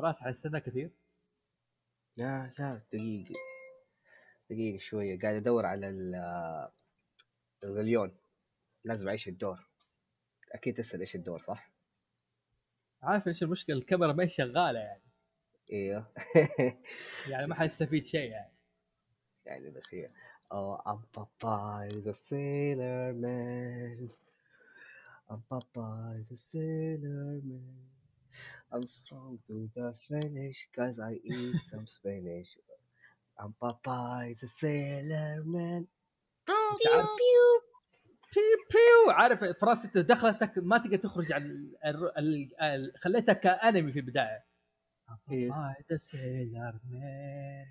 فراس حنستنى كثير. لا لا دقيقة. دقيقة شوية قاعد أدور على ال- الغليون لازم أعيش الدور أكيد تسأل إيش الدور صح؟ عارف إيش المشكلة الكاميرا ما هي شغالة يعني إيوه يعني ما حنستفيد شيء يعني يعني بس هي Oh, I'm Popeye the Sailor Man. I'm Popeye the Sailor Man. I'm strong to the finish cause I eat some spinach. I'm Popeye the Sailor Man. أنت عارف؟ بيو بيو عارف فراس أنت دخلتك ما تقدر تخرج عن. خليتها كأنمي في البداية. إيه. the Sailor Man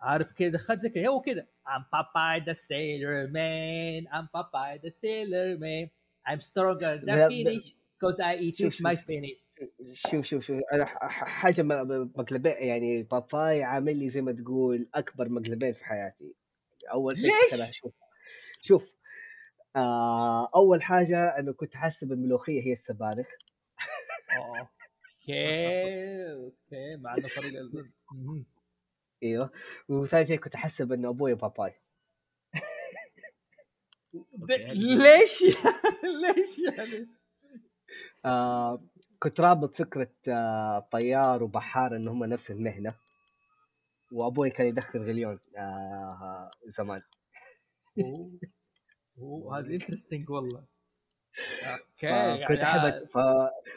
عارف كذا دخلت زي كذا هو I'm Popeye the sailor man. I'm Popeye the sailor man. I'm stronger than لا، ب- finish cause I eat my شوف. شوف شوف شوف أنا حاجة مقلبين يعني باباي عامل لي زي ما تقول أكبر مقلبين في حياتي. أول شيء ليش؟ شوف شوف آه أول حاجة انه كنت احسب الملوخيه هي السبانخ أوكي أوكي مع إنه طريقة. أيوه وثاني شيء كنت احسب انه أبوي باباي. ليش ليش يعني؟ آه كنت رابط فكرة آه طيار وبحار إن هم نفس المهنة وأبوي كان يدخل غليون آه زمان. هذا interesting والله. أوكي فكنت أحب ف...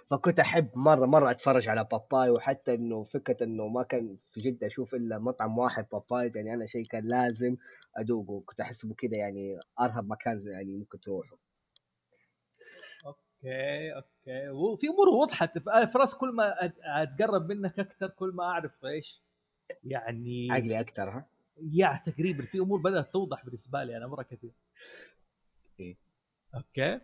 فكنت أحب مرة مرة أتفرج على باباي وحتى إنه فكرة إنه ما كان في جدة أشوف إلا مطعم واحد باباي يعني أنا شيء كان لازم أدوقه كنت احسبه كذا يعني أرهب مكان يعني ممكن تروحه. أوكي أوكي. وفي أمور وضحت ف- فراس كل ما أتقرب منك أكثر كل ما أعرف إيش يعني عقلي أكثر ها؟ يا تقريبا. في أمور بدأت توضح بالنسبة لي أنا مرة كثير. إيه. أوكي.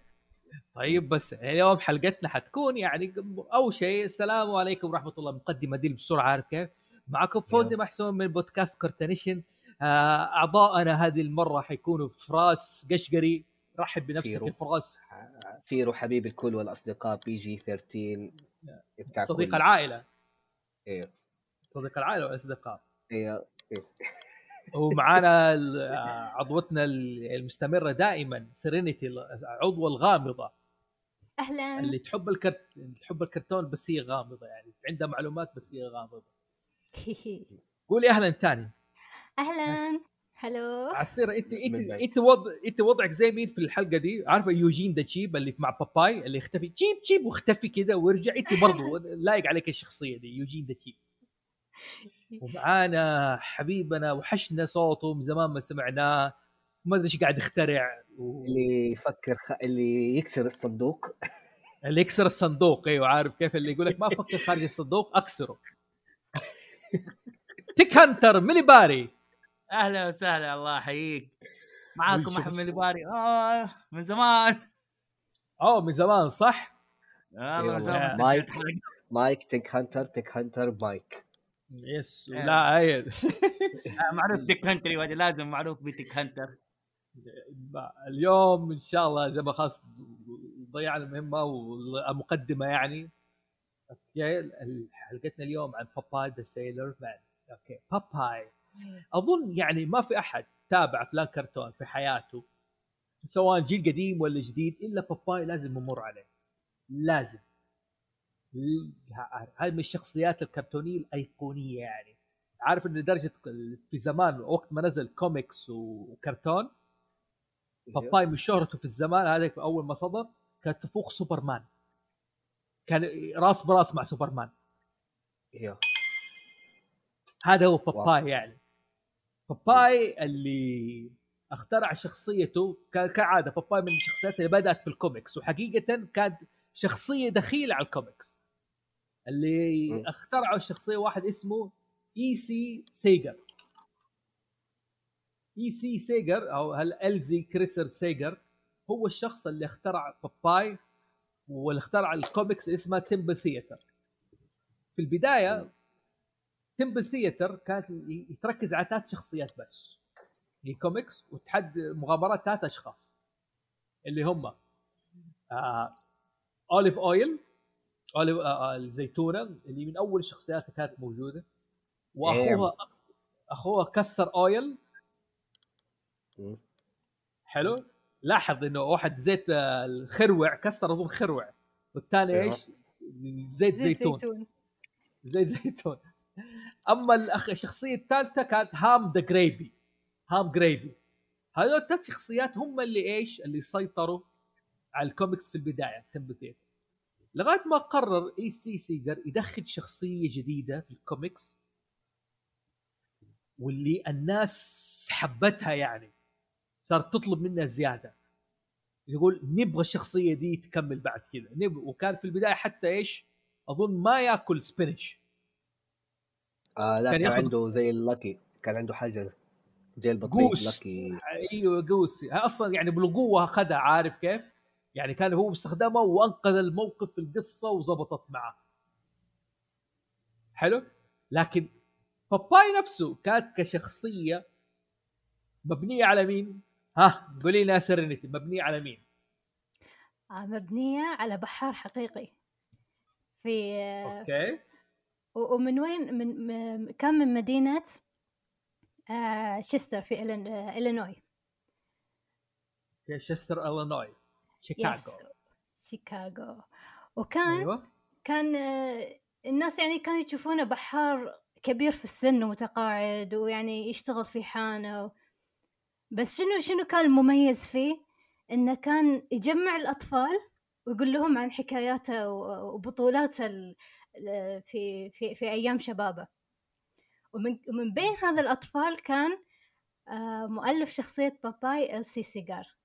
طيب بس اليوم حلقتنا حتكون يعني أول شيء السلام عليكم ورحمة الله. مقدمة دي بسرعة عارف كيف؟ معكم فوزي. محسون من بودكاست Cartoonation آه، اعضائنا هذه المرة حيكونوا فراس قشقري. رحب بنفسك فراس. فيرو حبيب الكل والأصدقاء PG 13 بتاع صديق كل- العائلة. أيوه صديق العائلة والأصدقاء. أيوه ومعانا ال- آه، عضوتنا المستمرة دائما سيرينيتي العضوه الغامضة. أهلا. اللي تحب الكرت تحب الكرتون بس هي غامضة يعني عندها معلومات بس هي غامضة. قولي أهلا تاني. أهلا. Hello. عسيرة إنت إنت. إنت وضع إنت وضعك زي مين في الحلقة دي؟ عارفة Eugene the Jeep اللي مع باباي اللي يختفي. Jeep Jeep واختفي كذا ويرجع. إنت برضو لايق عليك الشخصية دي Eugene the Jeep. ومعانا حبيبنا وحشنا صوته من زمان ما سمعناه. ما أدري إيش قاعد يخترع. و... اللي يفكر خ... اللي يكسر الصندوق. اللي يكسر الصندوق أيوه عارف كيف اللي يقول لك ما أفكر خارج الصندوق أكسره. تيك هانتر ميلي باري. أهلا وسهلا الله يحييك. معاكم أحمد الباري. آه من زمان. أوه من زمان صح؟ والله أيوة من زمان مايك. مايك تيك هانتر تيك هانتر مايك. يس إيه. لا هي آه، معروف هنتري وهذا لازم معروف بتيك هنتر اليوم إن شاء الله زي ما خلاص ضيعنا المهمة والمقدمة يعني. أوكي حلقتنا اليوم عن باباي the Sailor Man أوكي باباي أظن يعني ما في أحد تابع افلام كرتون في حياته سواء جيل قديم ولا جديد إلا باباي لازم يمر عليه. لازم. هذه من الشخصيات الكرتونية الأيقونية يعني. عارف إن لدرجة في زمان وقت ما نزل كوميكس وكرتون باباي من شهرته في الزمان هذا في أول ما صدر كانت تفوق سوبرمان. كان راس براس مع سوبرمان. أيوه هذا هو باباي يعني. باباي اللي اخترع شخصيته كعادة باباي من الشخصيات اللي بدأت في الكوميكس وحقيقة كانت شخصية دخيلة على الكوميكس. اللي م. اخترعوا الشخصية واحد اسمه E.C. Segar E.C. Segar أو هل Elzie Crisler Segar هو الشخص اللي اخترع باباي واللي اخترع الكوميكس اللي اسمها Thimble Theatre في البداية Thimble Theatre كانت تركز على ثلاث شخصيات بس. هي كوميكس وتحد مغامرات ثلاث أشخاص. اللي هم آه Olive Oyl Olive آه الزيتونة اللي من أول الشخصيات اللي كانت موجودة. وأخوها أخوها Castor Oyl. حلو. لاحظ إنه واحد زيت آه، الخروع castor أظن خروع. والثاني أيوه. إيش؟ زيت زيتون. زيت زيتون. أما الاخ الشخصية الثالثة كانت Ham the Gravy Ham Gravy هذول الثلاث شخصيات هم اللي إيش؟ اللي سيطروا على الكوميكس في البداية Thimble Theatre لغاية ما قرر E.C. Segar يدخل شخصية جديدة في الكوميكس واللي الناس حبتها يعني. صارت تطلب منها زيادة. يقول نبغى الشخصية دي تكمل بعد كذا. نبغى وكان في البداية حتى إيش؟ أظن ما يأكل spinach آه لا كان كان, عنده زي ال lucky كان عنده حاجة زي البطة goose lucky أيوه goose أصلا يعني بالقوة أخذها عارف كيف؟ يعني كان هو باستخدامه وأنقذ الموقف في القصة وزبطت معه. حلو؟ لكن باباي نفسه كانت كشخصية مبنية على مين؟ ها قولي لنا سرنتي مبنية على مين؟ آه، مبنية على بحار حقيقي في آه، okay ومن وين من كان من مدينة آه، شيستر في آه، إلينوي. شستر إلينوي شيكاغو yes شيكاغو وكان أيوه. كان آه، الناس يعني كانوا يشوفونه بحار كبير في السن ومتقاعد ويعني يشتغل في حانة بس شنو شنو كان المميز فيه؟ إنه كان يجمع الأطفال ويقول لهم عن حكاياته و- وبطولاته في في في أيام شبابة. ومن ومن بين هذا الأطفال كان آه، مؤلف شخصية باباي السي سيجار.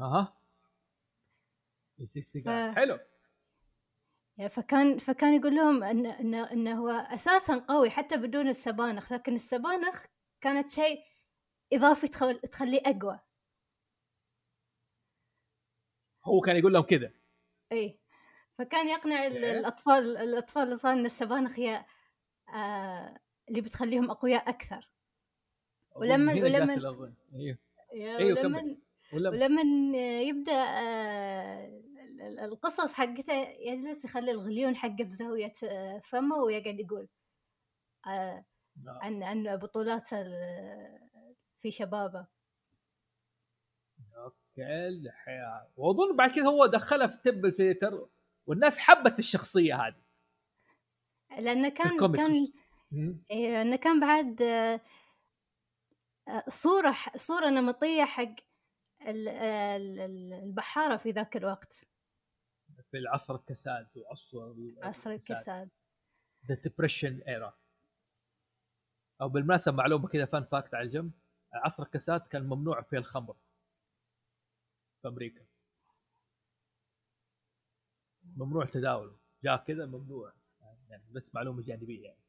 أها. يصير سيجار. ف- حلو. يعني فكان فكان يقول لهم إن إن إنه هو أساسا قوي حتى بدون السبانخ لكن السبانخ كانت شيء إضافي تخل... تخليه أقوى. هو كان يقول لهم كذا اي فكان يقنع. الأطفال الأطفال اللي صار ان السبانخ هي آه اللي بتخليهم أقوياء أكثر. ولما- ولما-. أيوه. يا أيوة، ولما ولما. يبدأ آه ال- ال- القصص حقته يجلس يخلي الغليون حقه في زاوية آه، فمه ويقعد يقول آه. عن عن بطولات في شبابه. okay الحياة وأظن بعد كذا هو دخلها في Thimble Theatre والناس حبت الشخصية هذه. لأنه كان. كان. إيه، لأنه كان بعد آه، صورة صورة نمطية حق ال- ال- ال- البحارة في ذاك الوقت. في العصر الكساد وعصر عصر الكساد. the depression era أو بالمناسبة معلومة كذا fun fact على الجنب. عصر الكساد كان ممنوع فيه الخمر في أمريكا. ممنوع تداوله جاء كذا ممنوع. يعني بس معلومة جانبية يعني.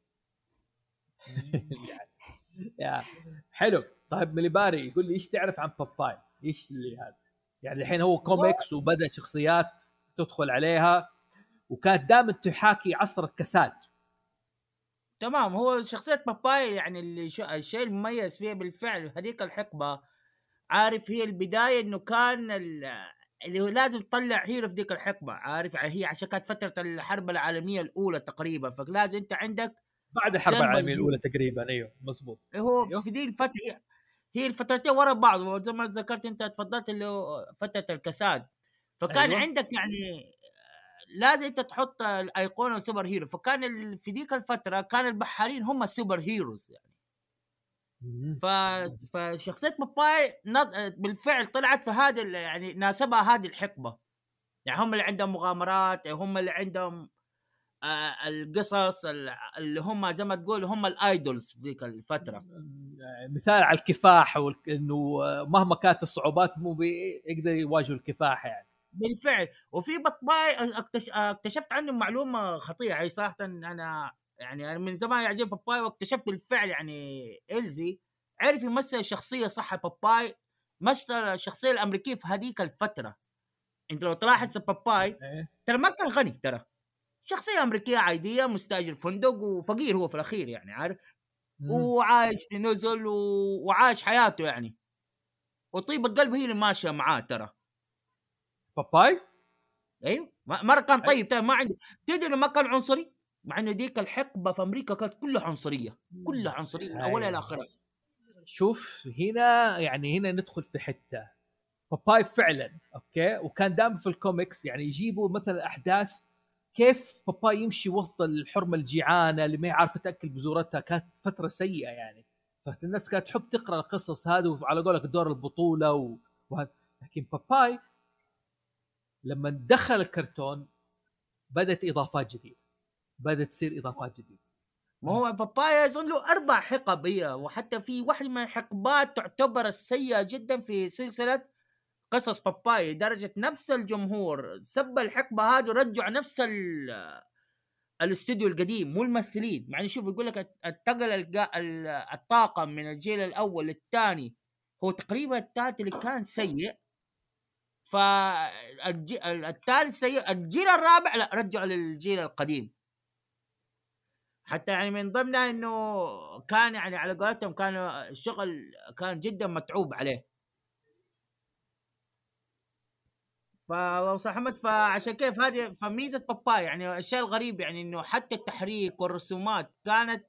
يعني. حلو. طيب مليباري يقول لي إيش تعرف عن باباي؟ إيش اللي هذا؟ يعني الحين هو كوميكس وبدأ شخصيات تدخل عليها وكانت دائما تحاكي عصر الكساد تمام. هو شخصية باباي يعني اللي شو الشيء المميز فيها بالفعل هذيك الحقبة عارف هي البداية إنه كان اللي هو لازم تطلع hero في ذيك الحقبة عارف يعني هي عشان كانت فترة الحرب العالمية الأولى تقريبا فلازم أنت عندك بعد الحرب العالمية. الأولى تقريبا أيوه مزبوط هو أيوه. في دي الفترة هي- الفترتين ورا بعض وزي ما ذكرت أنت تفضلت اللي هو فترة الكساد فكان أيوه. عندك يعني لازم أنت تحط الأيقونة ال superhero فكان في ديك الفترة كان البحارين هم ال superheroes يعني ف... فشخصيه باباي نض... بالفعل طلعت في ال- يعني ناسبها هذه الحقبة. يعني هم اللي عندهم مغامرات هم اللي عندهم آه القصص ال- اللي هم زي ما تقول هم الآيدولز في ذيك الفترة. مثال على الكفاح إنه مهما كانت الصعوبات مو بيقدر يواجهوا الكفاح يعني. بالفعل. وفي باباي اكتش... اكتشفت عنه معلومة خطيرة. يعني صراحة أنا يعني أنا من زمان يعجب باباي واكتشفت بالفعل يعني إلزي عرف يمثل الشخصيه صح باباي مثل الشخصية الأمريكية في هذيك الفترة. أنت لو تلاحظ باباي. ترى ما كان غني ترى. شخصية أمريكية عادية مستأجر فندق وفقير هو في الأخير يعني عارف. وعايش في نزل و... وعايش حياته يعني. وطيب القلب هي اللي ماشية معاه ترى. باباي؟ أيوه. مرة كان طيب ترى ما عنده تدري إنه ما كان عنصري؟ مع انه ديك الحقبة في أمريكا كانت كلها عنصرية كلها عنصرية من أولها. لاخرها شوف هنا يعني هنا ندخل في حتة. باباي فعلا okay؟ وكان دائما في الكوميكس يعني يجيبوا مثلا أحداث كيف باباي يمشي وسط الحرمة الجيعانة اللي ما عارفة تأكل بذورتها. كانت فترة سيئة يعني. فالناس كانت تحب تقرأ القصص هذه وعلى قولك دور البطولة و... وهذا. لكن باباي لما دخل الكرتون بدأت إضافات جديدة. بدأت تصير إضافات جديدة. ما هو بابايا اظن له أربع حقب هي وحتى في واحدة من الحقبات تعتبر السيئة جدا في سلسلة قصص باباي لدرجة نفس الجمهور سب الحقبة هذه ورجع نفس ال الاستوديو القديم مو الممثلين. مع انه شوف يقول لك انتقل الطاقم من الجيل الأول للثاني هو تقريبا الثالث اللي كان سيء. فالثالث سيء الجيل الرابع لا رجعوا للجيل القديم. حتى يعني من ضمنها إنه كان يعني على قولتهم كان الشغل كان جدا متعوب عليه. فاستاذ محمد فعشان كيف هذه فميزة باباي يعني الشيء الغريب يعني إنه حتى التحريك والرسومات كانت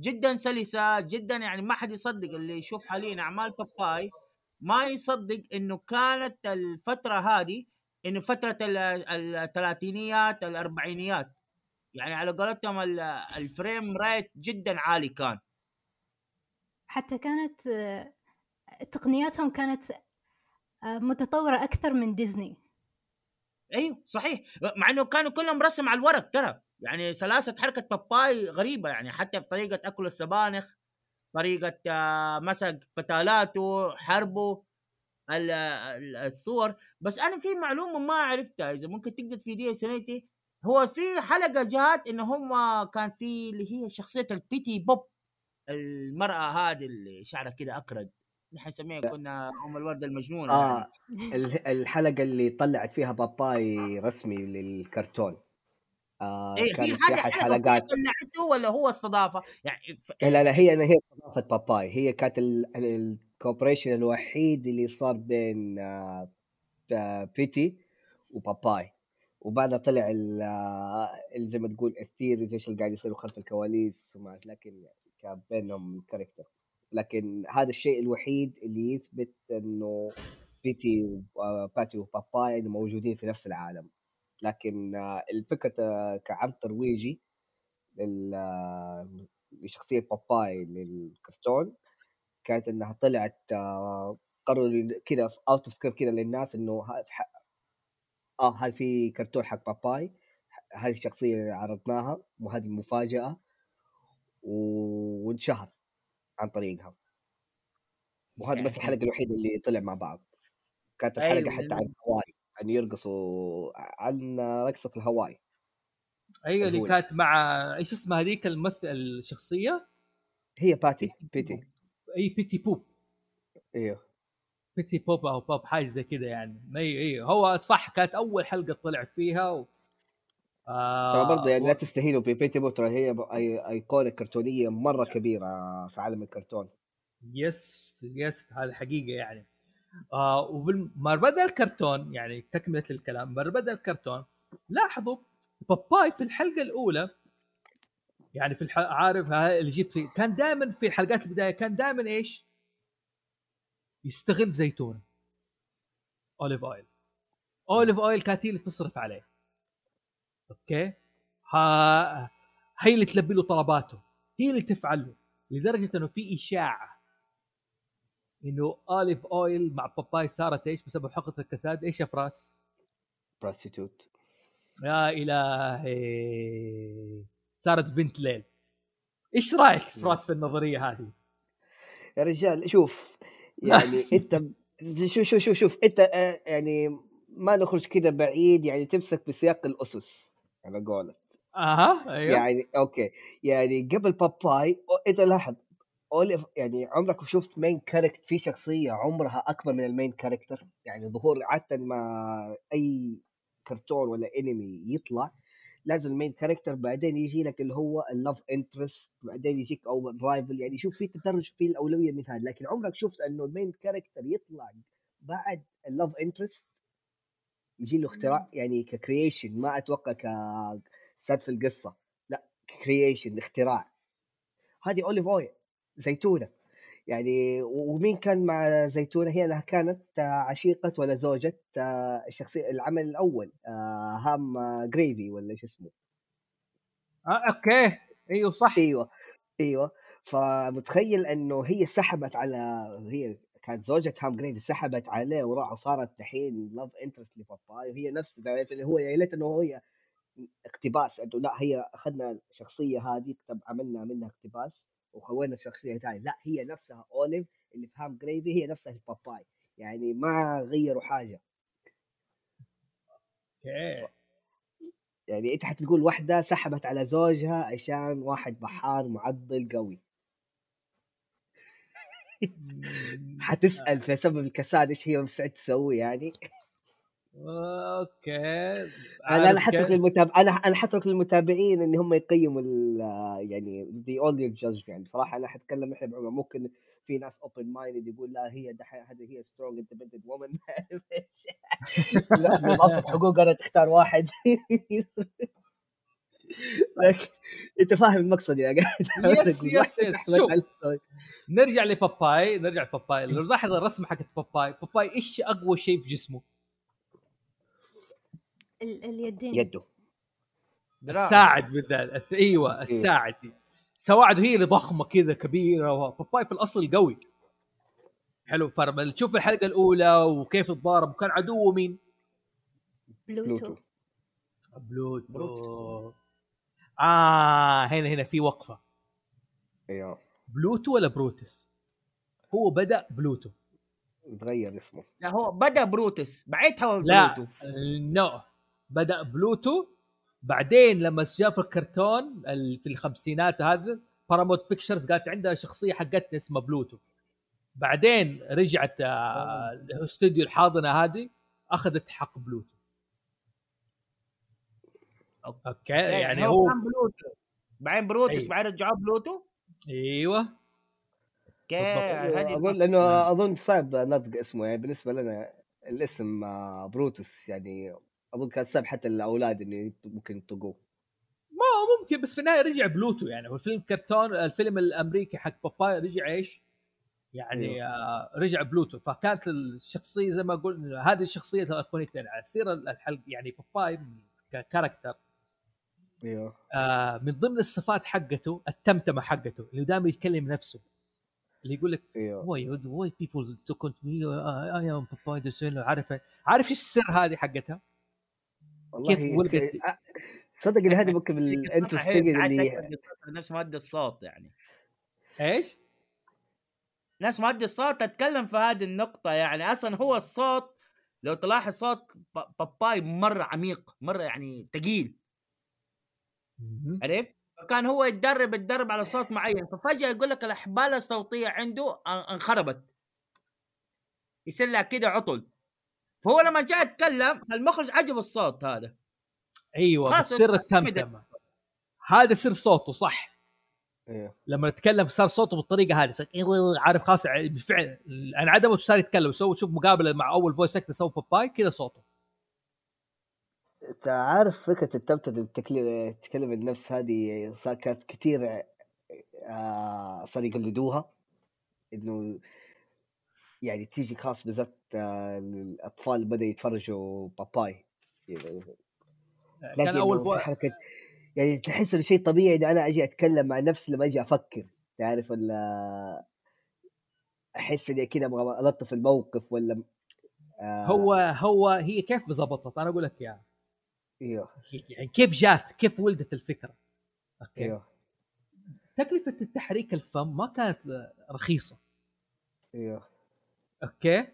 جدا سلسة جدا يعني ما حد يصدق اللي يشوف حاليا أعمال باباي. ما يصدق إنه كانت الفترة هذه إنه فترة ال- الثلاثينيات الأربعينيات. يعني على قولتهم ال- الفريم ريت جدا عالي كان. حتى كانت تقنياتهم كانت آه، متطورة أكثر من ديزني. أيوه صحيح. مع إنه كانوا كلهم رسم على الورق ترى. يعني سلاسة حركة باباي غريبة يعني حتى في طريقة أكل السبانخ طريقة آه، مثلا قتالاته حربه ال- ال- الصور. بس أنا في معلومة ما عرفتها. إذا ممكن تقدر تفيديها سنتي هو في حلقة جات إن هم كان في اللي هي شخصية البيتي بوب المرأة هذه اللي شعرها كده أكرد. نحن نسميها كنا أم الورده المجنونة آه يعني. ال- الحلقة اللي طلعت فيها باباي رسمي للكرتون. آه في كانت في أحد حلقات. طلعته ولا هو استضافة؟ يعني ف... لا لا هي هي استضافت باباي. هي كانت ال- ال- ال cooperation الوحيد اللي صار بين آه، آه، بيتي وباباي. وبعدها طلع ال- آه، زي ما تقول ال theories إيش اللي قاعد يصير خلف الكواليس وما لكن كان بينهم character لكن هذا الشيء الوحيد اللي يثبت إنه بيتي وباتي وباباي إنه موجودين في نفس العالم. لكن آه، الفكرة آه، كعرض ترويجي آه، لشخصية باباي للكرتون كانت إنها طلعت آه، قرروا كذا out of كذا للناس إنه آه هل في كرتون حق باباي هذه الشخصية اللي عرضناها وهذه المفاجأة و- وانشهر عن طريقها. وهذه يعني بس الحلقة الوحيدة اللي طلع مع بعض. كانت الحلقة أيوة، حتى عن هواي أن يرقصوا عن رقصة الهواي. أيوه اللي. كانت مع إيش اسمها هذيك الممثل الشخصية؟ هي باتي بيتي أي بيتي بوب إيوه. بيتي بوب أو بوب حاجة زي كذا يعني. اي اي هو صح كانت أول حلقة طلع فيها و... آه ترى برضه يعني و- لا تستهينوا ببيتي بو ترى هي أيقونة كرتونية مرة كبيرة في عالم الكرتون. yes yes هذا حقيقة يعني. آه وما بدأ الكرتون يعني تكملة الكلام ما بدأ الكرتون لاحظوا باباي في الحلقة الأولى يعني في الح... عارف اللي جبت فيه كان دائما في حلقات البداية كان دائما إيش؟ يستغل زيتون. Olive Oyl Olive Oyl كانت هي اللي تصرف عليه. okay؟ ها هي اللي تلبي له طلباته. هي اللي تفعل له. لدرجة إنه في إشاعة إنه Olive Oyl مع باباي صارت إيش بسبب حقبه الكساد؟ إيش يا فراس؟ prostitute يا إلهي. صارت بنت ليل. إيش رأيك فراس في النظرية هذه؟ يا رجال شوف يعني أنت شوف شوف شوف شوف أنت آه، يعني ما نخرج كذا بعيد يعني تمسك بسياق الأسس على قولك أها أيوه. يعني okay. يعني قبل باباي أنت لاحظ اوليف يعني عمرك شفت main character في شخصية عمرها أكبر من ال main character يعني ظهور عادة ما أي كرتون ولا انمي يطلع لازم ال main character بعدين يجي لك اللي هو ال love interest بعدين يجيك أو ال rival يعني شوف في تدرج في الأولوية من هذا. لكن عمرك شفت إنه ال main character يطلع بعد ال love interest يجي له اختراع يعني ك creation ما أتوقع كسرد في القصة. لا creation اختراع. هذه اوليف اويل زيتونة. يعني ومين كان مع زيتونة؟ هي انها كانت عشيقة ولا زوجة الشخصيه العمل الأول آه، هام جريفي ولا إيش اسمه؟ آه okay. أيوه صح. أيوه أيوه. فمتخيل إنه هي سحبت على هي كانت زوجة هام جريفي سحبت عليه وراح صارت دحين love interest لباباي وهي نفس اللي هو يا ليت إنه هي اقتباس انه لا هي أخذنا الشخصية هذه عملنا منها اقتباس. وخوينا الشخصيه ثانية لا هي نفسها أوليف اللي في هام جريفي هي نفسها الباباي. يعني ما غيروا حاجة. okay. يعني أنت حتقول واحدة سحبت على زوجها عشان واحد بحار معضل قوي. حتسأل في سبب الكساد إيش هي مستعد تسوي يعني. okay. أنا أنا حترك للمتابع أنا أنا حترك للمتابعين إن هم يقيموا يعني the only judge يعني بصراحه أنا حتكلم إحنا بعمر. ممكن في ناس open mind يقول لا هي دحين هذه هي strong independent woman لا من ابسط حقوقها تختار واحد. لكن أنت فاهم المقصد يا قاعد. yes yes yes شوف. نرجع لباباي نرجع لباباي. لو لاحظ الرسمة حقت باباي. باباي إيش أقوى شيء في جسمه؟ اليدين. يده. الساعد بالذات. إيوه إيه. الساعد. سواعد هي اللي ضخمة كذا كبيرة باباي في الأصل قوي. حلو فلما تشوف الحلقة الأولى وكيف تضارب كان عدوه مين؟ بلوتو. بلوتو, بلوتو. آه هنا هنا في وقفة. أيوه. بلوتو ولا بروتس؟ هو بدأ بلوتو. تغير اسمه. لا هو بدأ بروتس. بعدها بلوتو لا no. بدأ بلوتو. بعدين لما شاف الكرتون في الخمسينات هذا Paramount Pictures قالت عندها شخصية حقتنا اسمها بلوتو. بعدين رجعت الاستوديو آه، الحاضنة هذه أخذت حق بلوتو. okay يعني, يعني هو بلوتو. بعدين بروتس أيوه. بعدين رجعوه بلوتو؟ أيوه. okay اظن لأنه أظن صعب نطق اسمه يعني بالنسبة لنا الاسم آه، بروتوس يعني أظن كان سبب حتى الاولاد إنه ممكن ينطقوه. ما ممكن بس في النهاية رجع بلوتو يعني. هو الفيلم كرتون الفيلم الأمريكي حق باباي رجع إيش؟ يعني أيوه. آه رجع بلوتو. فكانت الشخصية زي ما قلنا هذه الشخصية الايقونيه على سير الحلقة يعني باباي ك character أيوه. آه من ضمن الصفات حقته التمتمة حقته اللي دائما يتكلم نفسه. اللي يقول لك why why people talk me I am Popeye عارف عارف إيش السر هذه حقتها؟ والله كيف ولدت صدق إن هذه ممكن بال interesting اللي نفس مادة الصوت يعني. إيش؟ نفس مادة الصوت؟ أتكلم في هذه النقطة يعني. أصلا هو الصوت لو تلاحظ صوت باباي مرة عميق مرة يعني ثقيل عرفت؟ فكان هو يتدرب يتدرب على صوت معين. ففجأة يقول لك الأحبال الصوتية عنده انخربت. يصير لها كده عطل. فهو لما جاء يتكلم المخرج عجب الصوت هذا. أيوه سر التمتمه هذا سر صوته صح. أيوه لما يتكلم صار صوته بالطريقة هذه عارف خلاص بالفعل انعدم وصار يتكلم. سوى شوف مقابلة مع أول فويس أكتر سوى باباي كذا صوته. أنت عارف فكرة التمتم تكلم النفس هذه كانت كثير آه صار يقلدوها. إنه يعني تيجي خاص بالذات آه، الأطفال بدأ يتفرجوا باباي. كان أول بو... حركة يعني تحس إنه شيء طبيعي إنه أنا أجي أتكلم مع نفسي لما أجي أفكر. تعرف ولا أحس إني كذا أبغى ألطف الموقف ولا آه. هو هو هي كيف ظبطت أنا أقول لك إياها. إيوه. يعني كيف جات كيف ولدت الفكرة؟ okay. إيوه. تكلفة التحريك الفم ما كانت رخيصة. إيوه. okay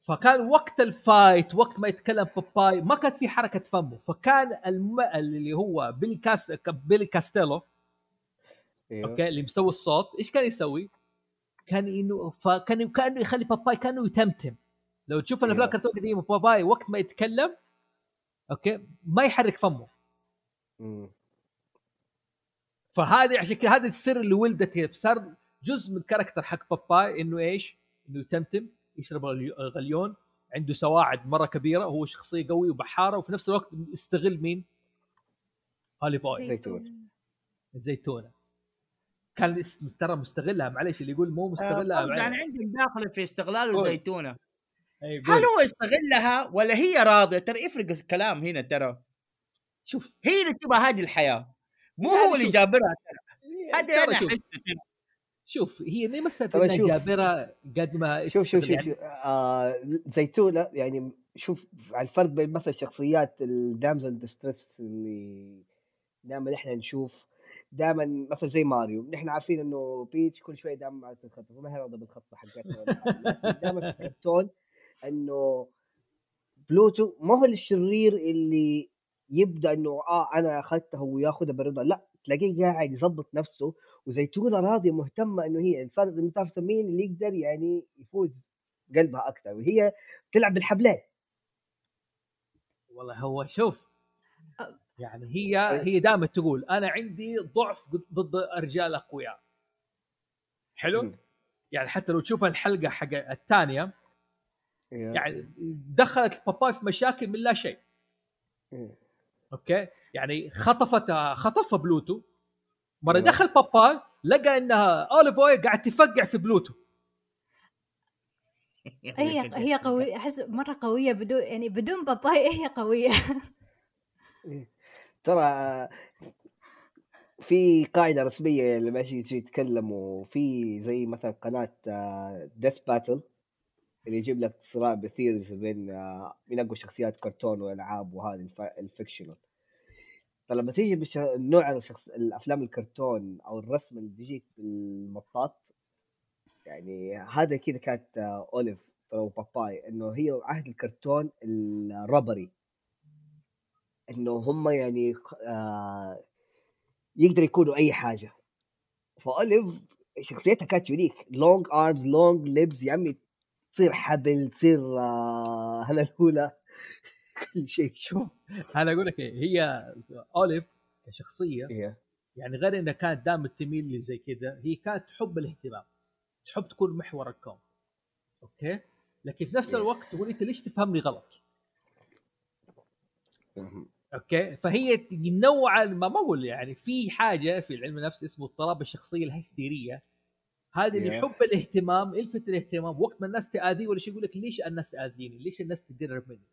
فكان وقت ال fight وقت ما يتكلم باباي ما كانت في حركة فمه فكان الم... اللي هو بيلي كاس بيلي كاستيلو إيه. okay اللي مسوي الصوت إيش كان يسوي؟ كان إنه فكان كأنه يخلي باباي كأنه يتمتم لو تشوف الأفلام أيوه. الكرتون القديمة باباي وقت ما يتكلم okay ما يحرك فمه مم. فهذه عشان كذا هذا السر اللي ولدت صار جزء من ال character حق باباي إنه إيش؟ إنه يتمتم يشرب الغلي- الغليون عنده سواعد مرة كبيرة وهو شخصية قوي وبحارة وفي نفس الوقت يستغل مين؟ اوليف أويل زيتون. الزيتونه كان ترى مستغلها معلش اللي يقول مو مستغلها آه،. يعني عندك داخله في استغلال. الزيتونة أي هل. هو يستغلها ولا هي راضية ترى يفرق الكلام هنا ترى شوف هي اللي تبغى هذه الحياة مو هو اللي. جابرها هذا ترى أنا شوف أحس كده. شوف هي مسألة طبعا إنها. جابرة قد ما شوف شوف شوف, يعني شوف. آه زيتونة يعني شوف على الفرق بين مثلا شخصيات ال damsel distress اللي دائما إحنا نشوف. دائما مثلا زي ماريو. نحن عارفين إنه بيتش كل شوية دائما معك الخطه وما هي راضية بالخطة حقتها دائما في الكرتون إنه بلوتو ما هو الشرير اللي يبدأ إنه آه أنا أخذتها وياخذها برضا لا تلاقيه قاعد يظبط نفسه وزيتونة راضية مهتمة إنه هي صارت زي ما مين اللي يقدر يعني يفوز قلبها أكثر وهي تلعب بالحبلين والله هو شوف يعني هي هي دائما تقول أنا عندي ضعف ضد رجال أقوياء حلو مم. يعني حتى لو تشوف الحلقة حق الثانية. يعني دخلت باباي في مشاكل من لا شيء. okay يعني خطفت خطفها بلوتو مرة. دخل باباي لقى إنها اوليف اويل قاعد تفقع في بلوتو هي هي قوية أحس مرة قوية بدون يعني بدون باباي هي قوية إيه. ترى في قاعدة رسمية لما يجي يجي يتكلموا في زي مثلا قناة Death Battle اللي يجيب لك صراع versus بين آه، مين اقوى شخصيات كرتون وألعاب وهذه الف- ال fictional فلما تيجي بش... نوع الشخص... الأفلام الكرتون أو الرسم اللي بيجيك بالمطاط يعني هذا كذا كانت آه، أوليف ترى وباباي إنه هي عهد الكرتون ال rubbery. إنه هم يعني آه يقدروا يكونوا أي حاجة. فأوليف شخصيتها كانت unique. Long arms long legs يا عمي تصير حبل تصير آه هلهوله كل شيء شوف أنا أقول لك إيه، هي اوليف كشخصية يعني غير إنها كانت دائما تميل لي زي كذا هي كانت تحب الاهتمام تحب تكون محور الكون okay لكن في نفس إيه. الوقت تقول أنت ليش تفهمني غلط. okay فهي نوعا ما ما أقول يعني في حاجة في علم النفس اسمه اضطراب الشخصية الهستيرية هذا اللي. يحب الاهتمام يلفت الاهتمام وقت ما الناس تأذيه ولا شيء يقول لك ليش الناس تأذيني؟ ليش الناس تقرب مني؟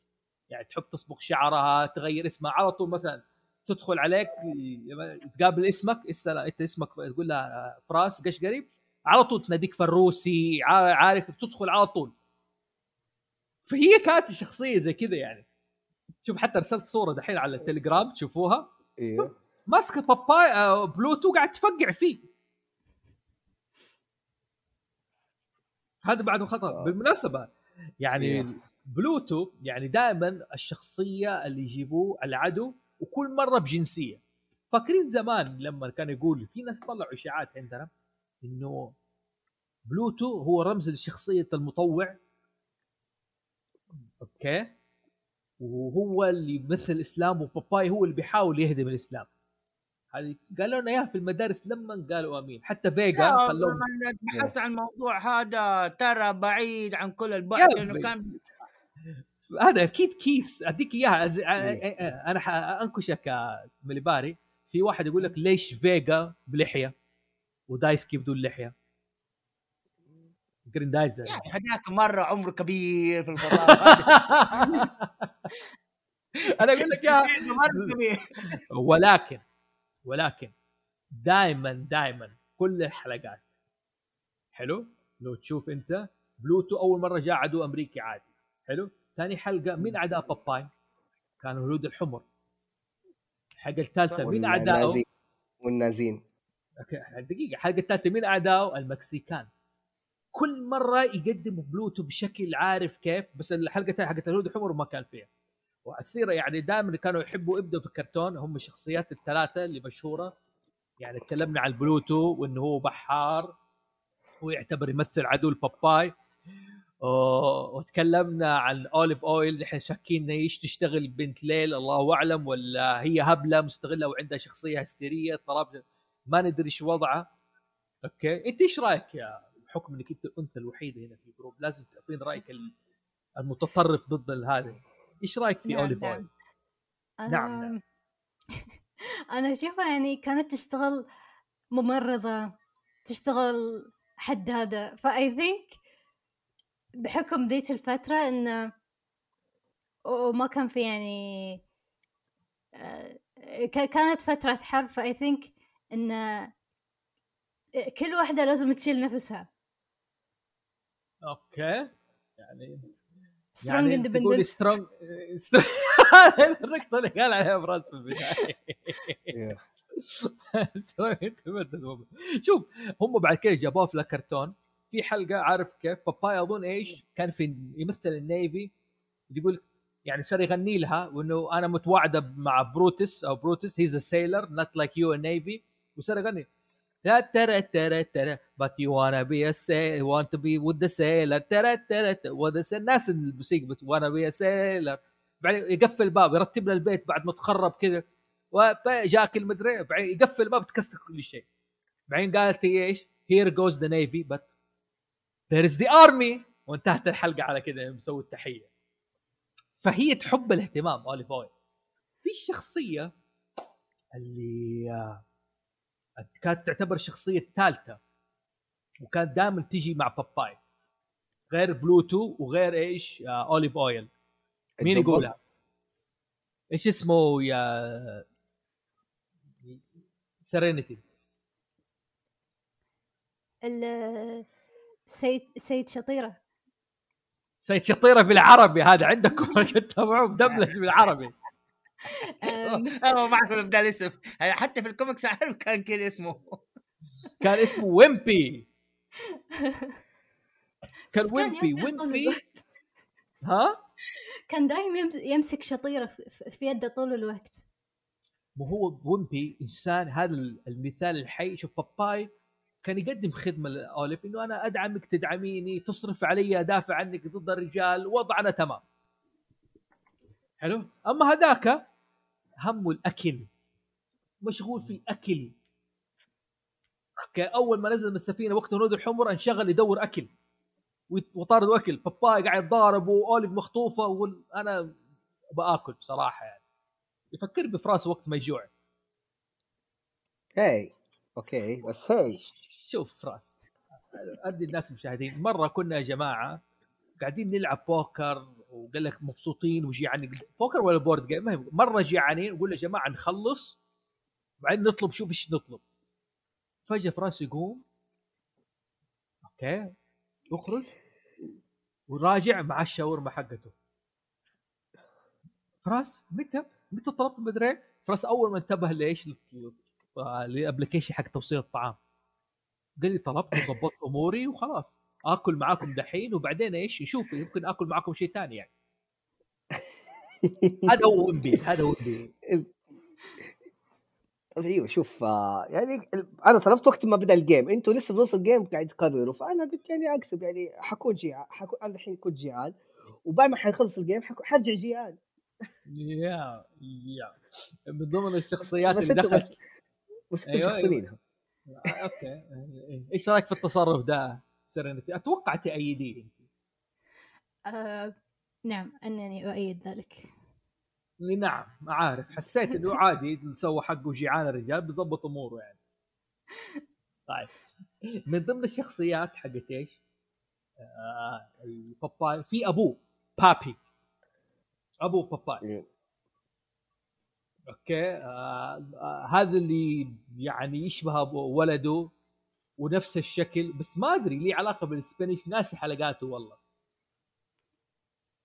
يعني تحب تصبغ شعرها تغير اسمها على طول مثلا تدخل عليك تقابل اسمك اسال إنت اسمك تقول لها فراس قشقري على طول تناديك فروسي عا- عارف تدخل على طول. فهي كانت شخصية زي كذا يعني. شوف حتى رسلت صورة دحين على التليجرام تشوفوها. إيه. ماسكة باباي آه، بلوتو قاعد تفقع فيه. هذا بعد خطا آه. بالمناسبة يعني إيه. بلوتو يعني دائما الشخصية اللي يجيبوه العدو وكل مرة بجنسية. فاكرين زمان لما كان يقول في ناس طلعوا إشاعات عندنا إنه بلوتو هو رمز لشخصية المطوع؟ okay. وهو اللي يمثل الاسلام وباباي هو اللي بيحاول يهدم الإسلام. قالوا لنا إياها في المدارس لما قالوا آمين. حتى فيجا خلوهم لما بحثت عن الموضوع هذا ترى بعيد عن كل البعد. لأنه كان هذا أكيد case أديك إياها أز- إيه. أنا حانكشك يا مليباري. في واحد يقول لك ليش فيجا بلحية ودايسكي بدون لحية؟ جريندايزر يعني هذاك مرة عمره كبير في الفضاء. أنا أقول لك يا ولكن ولكن دائما دائما كل الحلقات. حلو؟ لو تشوف أنت بلوتو أول مرة جاء عدو امريكي عادي. حلو؟ ثاني حلقة مين أعداء باباي. كانوا الهنود الحمر. الحلقة الثالثة مين اعدائه والنازيين دقيقة. الحلقة الثالثة مين اعدائه المكسيكان. كل مرة يقدموا بلوتو بشكل عارف كيف بس الحلقة الثانية حقت الهنود الحمر ما كان فيها. والسيره يعني دائما كانوا يحبوا يبدوا في الكرتون. هم الشخصيات الثلاثة اللي مشهورة. يعني تكلمنا عن بلوتو وإنه هو بحار هو يعتبر يمثل عدو الباباي وتكلمنا عن اوليف أويل نحن شاكين إيش تشتغل بنت ليل الله أعلم ولا هي هبلة مستغلة وعندها شخصية هستيرية طلب ما ندري إيش وضعها okay أنت إيش رأيك يا بحكم إنك أنت الأنثى الوحيدة هنا في ال group لازم تعطينا رأيك ال- المتطرف ضد هذا إيش رأيك في نعم، اوليف نعم. أويل؟ نعم، نعم. آم، أنا أشوفها يعني كانت تشتغل ممرضة تشتغل حدادة ف I think بحكم ذيك الفترة إنه وما كان في يعني آه، ك- كانت فترة حرب ف I think إنه كل واحدة لازم تشيل نفسها. Okay. يعني strong يعني تقولي independent. Strong النقطة اللي قال عليها براس في البداية. Strong independent woman. شوف هم بعد كده جابوها في الكرتون في حلقة عارف كيف؟ باباي أظن إيش؟ كان في يمثل ال navy يقول يعني صار يغني لها وإنه أنا متواعدة مع بروتس أو بروتس هيز ا سيلر نوت لايك يو نيفي وصار يغني. لا ترى ترى ترى but you wanna be a sailor want to be with the ترى ترى ترى with the sailor ناس الموسيقى wanna be a sailor. بعدين يقفل الباب يرتب لنا البيت بعد ما تخرب كذا. وجاك المدري بعدين يقفل الباب تكسر كل شيء. بعدين قالت إيش؟ Here goes the navy but there is the army. وانتهت الحلقة على كذا مسوي التحية. فهي تحب الاهتمام اوليف اويل في الشخصية اللي آه، كانت تعتبر الشخصية الثالثة. وكانت دائما تجي مع باباي. غير بلوتو وغير إيش آه اوليف اويل مين. يقولها؟ إيش اسمه يا سيرينيتي ال- سيد سيد شطيرة. سيد شطيرة بالعربي هذا عندكم تتابعوه مدبلج بالعربي أنا ما بعرف ابدا الاسم حتى في الكوميكس أعرف كان كذا اسمه. كان اسمه ويمبي. كان ويمبي ويمبي. ها؟ كان دايم يمس- يمسك شطيرة في- يده طول الوقت. ما هو ويمبي إنسان هذا المثال الحي. شوف باباي كان يقدم خدمة لاوليف إنه أنا أدعمك تدعميني تصرف علي أدافع عنك ضد الرجال وضعنا تمام. حلو. أما هذاك همه الأكل مشغول في الأكل. okay أول ما نزل من السفينة وقت هنود الحمر انشغل يدور أكل. وطاردوا أكل. باباي قاعد يتضارب واوليف مخطوفة وأنا بآكل بصراحة يعني. يفكر بفراس وقت ما يجوع. هاي okay بس هاي شوف فراس ادي الناس مشاهدين مرة كنا يا جماعة قاعدين نلعب بوكر وقال لك مبسوطين وجيعانين بوكر ولا board game؟ ما هي- مرة جيعانين وقول يا جماعة نخلص بعدين نطلب شوف إيش نطلب. فجأة فراس يقوم okay يخرج وراجع مع الشاورما حقته. فراس متى؟ متى طلبت مدري فراس أول ما انتبه ليش لل application حق توصيل الطعام. قال لي طلبت وظبطت أموري وخلاص. آكل معاكم دحين وبعدين إيش؟ نشوف يمكن آكل معاكم شيء ثاني يعني. هذا هو ويمبي هذا هو ويمبي أيوه شوف آه، يعني أنا طلبت وقت ما بدأ ال game. إنتوا لسه في نص ال game قاعد تقرروا. فأنا قلت يعني أكسب يعني حكون جيعان حكون أنا الحين كنت جيعان. وبعد ما حيخلص ال game حرجع جيعان. yeah yeah. من ضمن الشخصيات اللي دخلت بس بس أنتوا أيوة، أيوة. مشخصنينها okay. إيش رأيك في التصرف ده سيرينيتي؟ أتوقع تأيديه آه نعم أنني أؤيد ذلك. نعم عارف. حسيت إنه عادي سوى حقه جيعان الرجال بيظبط أموره يعني. طيب. من ضمن الشخصيات حقت إيش؟ آه الباباي في أبوه بابي. ابو باباي. okay. آه آه هذا اللي يعني يشبه ولده ونفس الشكل بس ما أدري ليه علاقة بال spinach. ناسي حلقاته والله.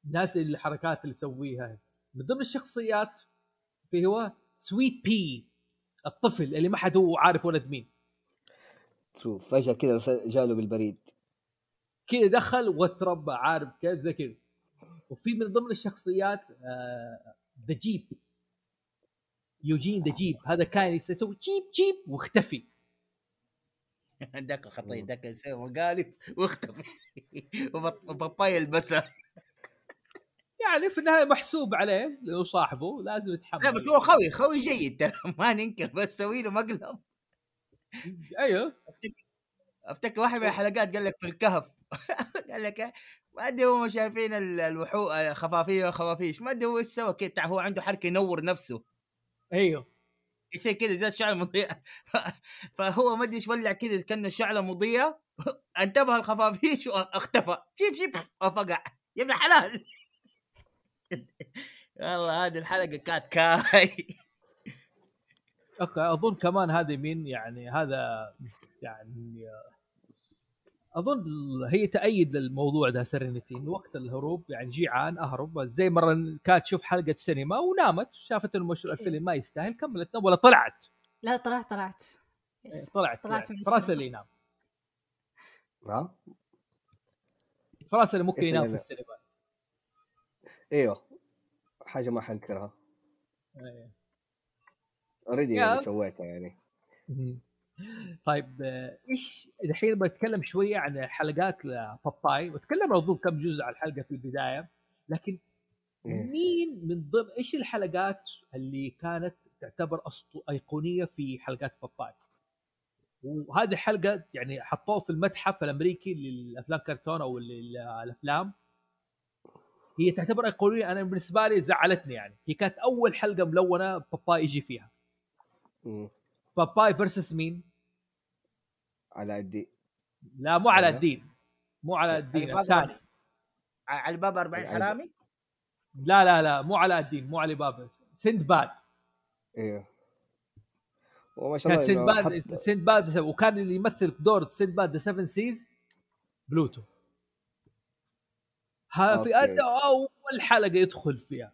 ناسي الحركات اللي يسويها من ضمن الشخصيات في هو سويت بي الطفل اللي ما حد هو عارف ولد مين. true فجأة كذا جاله بالبريد. كذا دخل وتربى عارف كيف؟ زي كذا. وفي من ضمن الشخصيات the Jeep يوجين the Jeep هذا كان يسوي جيب جيب واختفي. ذاك خطير مم. ذاك يسوي مقالب واختفي. وبابايا يلبسها يعني في النهاية محسوب عليه لو صاحبه لازم يتحمل. لا بس هو خوي خوي جيد. ترى ما ننكر بس سوي له مقلب. أيوه. افتكر واحد من الحلقات قال لك في الكهف. قال لك ما أدري هم شايفين ال- الوحوش خفافيش خفافيش ما أدري هو إيش سوى. كذا هو عنده حركة ينور نفسه. أيوه. يصير كذا زي الشعله مضيئه فهو ما أدري إيش ولع كذا كأنه شعله مضيئه انتبه الخفافيش واختفى. شيف شيف وفقع. يا ابن الحلال. والله هذه الحلقة كانت كاي. okay أظن كمان هذه مين يعني هذا يعني أظن هي تأيد للموضوع ده سيرينيتي إنه وقت الهروب يعني جيعان أهرب زي مرة كانت تشوف حلقة سينما ونامت شافت إنه الفيلم ما يستاهل كملت نوم ولا طلعت لا طلعت طلعت إيه،. طلعت طلعت من فراس. اللي ينام ها فراس اللي ممكن ينام في؟ السينما إيوه حاجة ما حنكرها إيه. اوريدي. يعني سويتها يعني. طيب إيش الحين بتكلم شوية عن حلقات لباباي وتكلمنا اظن كم جزء على الحلقة في البداية لكن إيه. مين من ضمن إيش الحلقات اللي كانت تعتبر أسطو أيقونية في حلقات باباي وهذه الحلقة يعني حطوه في المتحف الأمريكي للأفلام كرتون أو الافلام هي تعتبر أيقونية أنا بالنسبة لي زعلتني يعني. هي كانت أول حلقة ملونة باباي يجي فيها. باباي فيرسس مين؟ على قدي لا مو على أيوه. الدين. مو على الدين علي بابا. الثاني على الباب 40 على- حرامي؟ لا لا لا مو على الدين مو علي بابا سندباد أيوه وما شاء كان الله إنه سندباد سندباد وكان اللي يمثل دور سندباد the 7 seas بلوتو. ها في أول حلقة يدخل فيها.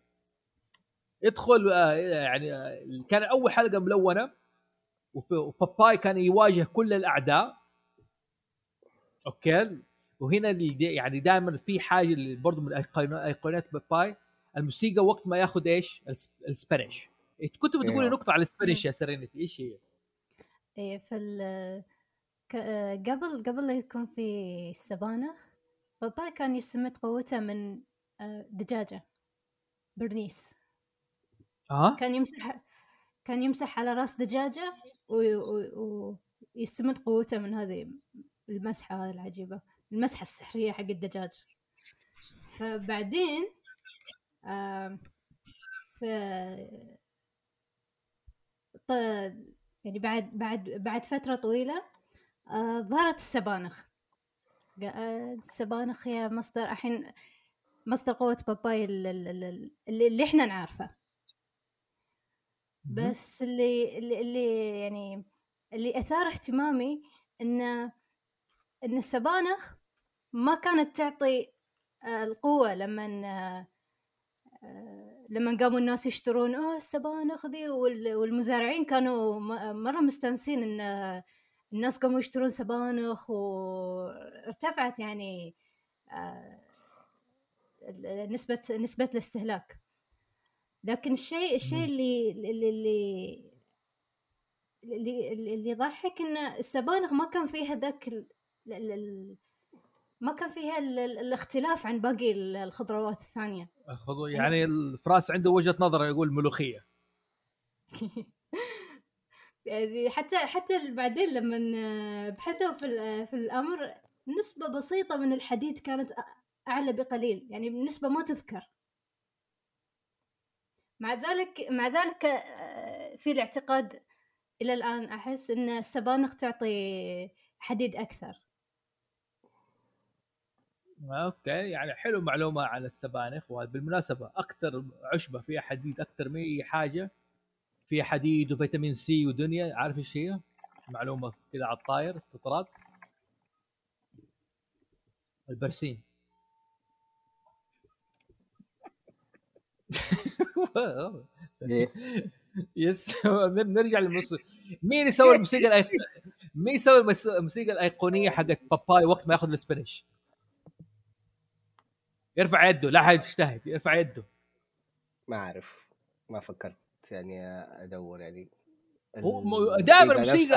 يدخل آه، يعني آه، كان أول حلقة ملونة. وباباي كان يواجه كل الأعداء okay وهنا اللي يعني دائما في حاجة اللي برضه من أيقونات باباي الموسيقى وقت ما ياخذ إيش؟ الس- ال spinach كنت بتقولي أيوه. نقطة على ال spinach يا سيرينيتي إيش هي؟ إيه في ال قبل قبل لا يكون في السبانخ بابا كان يستمد قوته من آه، دجاجة برنيس ها؟ كان يمسح كان يمسح على راس دجاجة ويستمد قوته من هذه المسحة العجيبة المسحة السحرية حق الدجاج. فبعدين ف يعني بعد بعد بعد فترة طويلة آه، ظهرت السبانخ. آه، السبانخ هي مصدر الحين مصدر قوة باباي ال- ال- ال- اللي, اللي إحنا نعرفه. بس اللي اللي, يعني اللي أثار اهتمامي ان إن السبانخ ما كانت تعطي آه، القوة لما آه، لما قاموا الناس يشترون آه السبانخ ذي وال- والمزارعين كانوا مرة مستانسين إن الناس قاموا يشترون سبانخ وارتفعت يعني آه، نسبة نسبة الاستهلاك. لكن الشيء الشيء. اللي اللي اللي اللي, اللي, يضحك إن السبانخ ما كان فيها ذاك ال... ال- ال- ما كان فيها ال... ال- الاختلاف عن باقي ال- الخضروات الثانية. خذوا يعني الفراس عنده وجهة نظر يقول ملوخية. يعني حتى حتى بعدين لما بحثوا في في الأمر نسبة بسيطة من الحديد كانت أعلى بقليل. يعني نسبة ما تذكر. مع ذلك مع ذلك آه، في الاعتقاد إلى الآن أحس إن السبانخ تعطي حديد أكثر okay يعني حلو معلومة عن السبانخ وبالمناسبة أكثر عشبة فيها حديد أكثر من اي حاجة فيها حديد وفيتامين سي ودنيا عارف إيش هي؟ معلومة كذا على الطاير استطراد البرسيم. yes نرجع للموسيقى. مين يسوي الموسيقى الأيق... مين يسوي المس- الموسيقى الأيقونية حقت باباي وقت ما ياخذ ال spinach يرفع يده لا حد يجتهد يرفع يده. ما أعرف ما فكرت يعني أدور يعني. دائما الموسيقى-.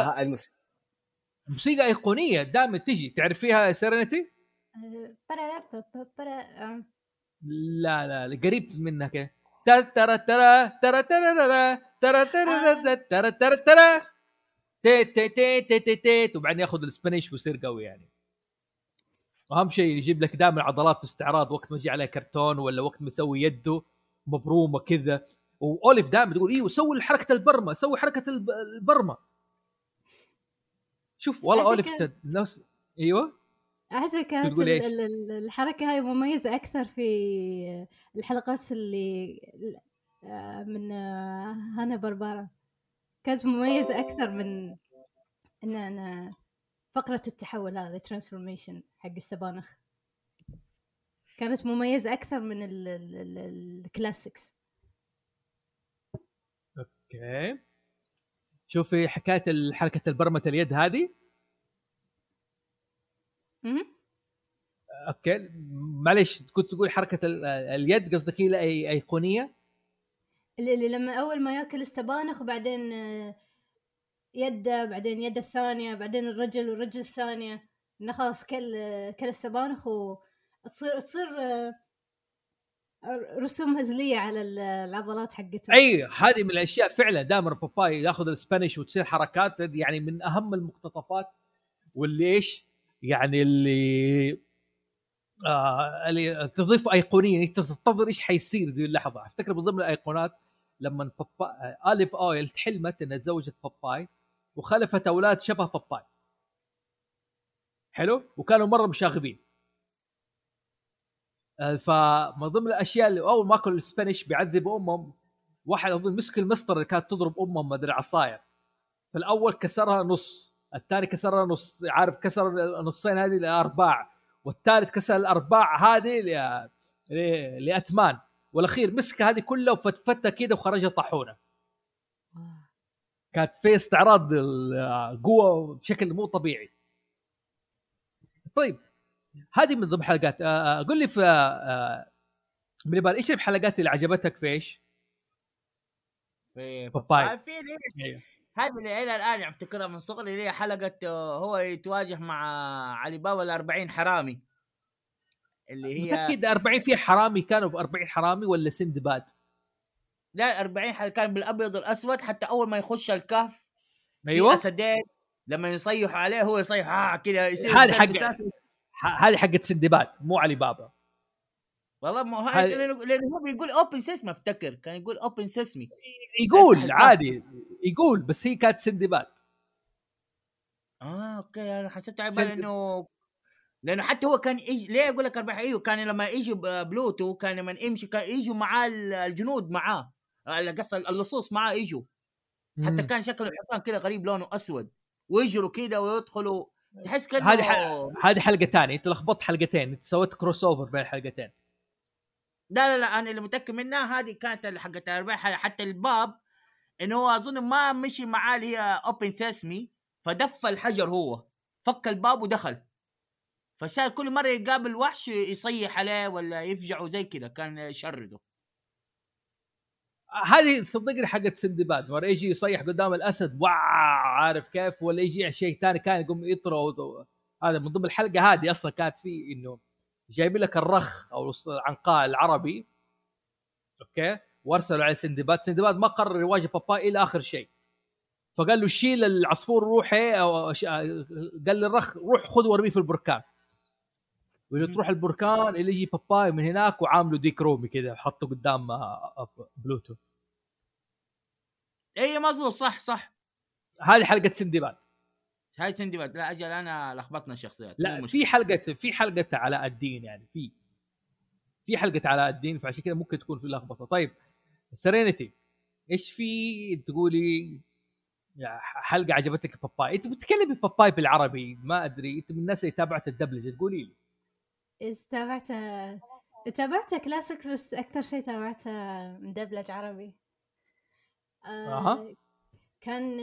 موسيقى أيقونية دائما تجي. برا برا آه. لا لا لا، قريب منها كده ترى ترى ترى ترى ترى ترى ترى ترى ترى ترى تي تي تي تي تي تي وبعدين ياخذ ال spinach ويصير قوي يعني. اهم شيء يجيب لك دائما عضلات باستعراض وقت ما يجي عليه كرتون ولا وقت ما يسوي يده مبرومة كذا. واوليف دائما تقول إيوه سوي حركة البرمة سوي حركة الب- البرمة. شوف والله اوليف تد- نفس إيوه؟ أحس كانت الحركة هاي مميزة أكثر في الحلقات اللي آه، من آه، هانا بربارا كانت مميزة أكثر من إن أنا فقرة التحول هذا transformation حق السبانخ. كانت مميزة أكثر من ال- ال- ال- ال classics okay. شوفي حكاية حركة البرمة اليد هذه. okay. معليش كنت تقول حركة ال- اليد قصدك هي ايقونيه اللي لما أول ما ياكل السبانخ وبعدين آه، يده بعدين يده الثانية بعدين الرجل والرجل الثانية. إنه خلاص كل آه، كل السبانخ وتصير تصير آه، رسوم هزلية على ال- العضلات حقته أي هذه من الأشياء فعلا. دائما باباي ياخذ الاسبانيش وتصير حركات يعني من أهم المقتطفات. واللي إيش؟ يعني اللي آه اللي تضيف أيقونية انت تنتظر إيش حيصير ذي اللحظة. أفتكر من ضمن الأيقونات لما بابا آه، الف أويل تحلمت إنها تزوجت باباي وخلفت أولاد شبه باباي. حلو؟ وكانوا مرة مشاغبين. آه، فمن ضمن الأشياء اللي اول ما اكل الاسبانيش بيعذبوا امهم واحد أظن مسك المسطرة اللي كانت تضرب امهم ما أدري عصايه فالأول كسرها نص. الثاني كسرها نص عارف كسر النصين هذه لأرباع والثالث كسر الأرباع هذه ل- ل- لاتمان والأخير مسك هذه كلها وفتفتها كده وخرجها طاحونة. كانت في استعراض القوة بشكل مو طبيعي. طيب هذه من ضمن حلقات. آه، آه، قل لي في آه، من يبال إيش الحلقات اللي عجبتك في إيش؟ في باباي. في هذه اللي إلى الآن افتكرها من صغري اللي هي حلقة آه، هو يتواجه مع علي بابا ال 40 حرامي. اللي هي متأكد 40 في حرامي؟ كانوا في 40 حرامي ولا سندباد؟ لا 40 حلقة كان بالأبيض الاسود حتى أول ما يخش الكهف أيوه. أسدين لما يصيحوا عليه هو يصيح آه كذا يصير هذه حق- هذه حقت سندباد مو علي بابا. والله ما هو هذه- لأنه لأنه هو بيقول open sesame أفتكر. كان يقول open sesame يقول. عادي. يقول بس هي كانت سندباد آه okay أنا حسيت على بالي انه لأنه حتى هو كان يجي ليه أقول لك أربع أيوه كان لما يجي بلوتو كان لما يمشي كان يجوا معاه ال- الجنود معاه على قصة اللصوص معاه يجوا. حتى. كان شكل الحصان كذا غريب لونه أسود. ويجروا كذا ويدخلوا تحس كأنه هذه هذه حلقة ثانية انت لخبطت حلقتين أنت سويت crossover بين الحلقتين. لا لا لا أنا اللي متأكد منها هذه كانت حقت الاربع حتى الباب إنه هو أظن ما مشي معاه اللي هي open sesame فدف الحجر هو. فك الباب ودخل. فصار كل مرة يقابل وحش يصيح عليه ولا يفجعه زي كذا كان يشرده هذه صدقني حقت سندباد مرة يجي يصيح قدام الأسد وع عارف كيف؟ ولا يجي شيء ثاني كان يقوم يطرد و- هذا من ضمن الحلقة هذه أصلا كانت في إنه جايبين لك الرخ أو العنقاء العربي. okay؟ وارسلوا على سندباد. سندباد ما قرر يواجه باباي إلى آخر شيء. فقال له شيل العصفور روح أو ش- قال للرخ روح خذ وارميه في البركان. ولو مم. تروح البركان اللي يجي باباي من هناك وعامله ديك رومي كذا حطه قدام آه، آه، بلوتو. اي مظبوط صح صح. هذه حلقة سندباد. هاي سندباد. لا أجل أنا لخبطنا الشخصيات. لا. في حلقة في حلقة علاء الدين يعني في في حلقة علاء الدين فعشان كذا ممكن تكون في لخبطة. طيب سرينتي إيش في تقولي؟ حلقة عجبتك باباي إنت بتتكلمي باباي بالعربي ما أدري. إنت من الناس اللي تابعت الدبلجة تقولي لي. تابعت؟ تابعت كلاسيك بس أكثر شيء تابعته مدبلج عربي. آه،. كان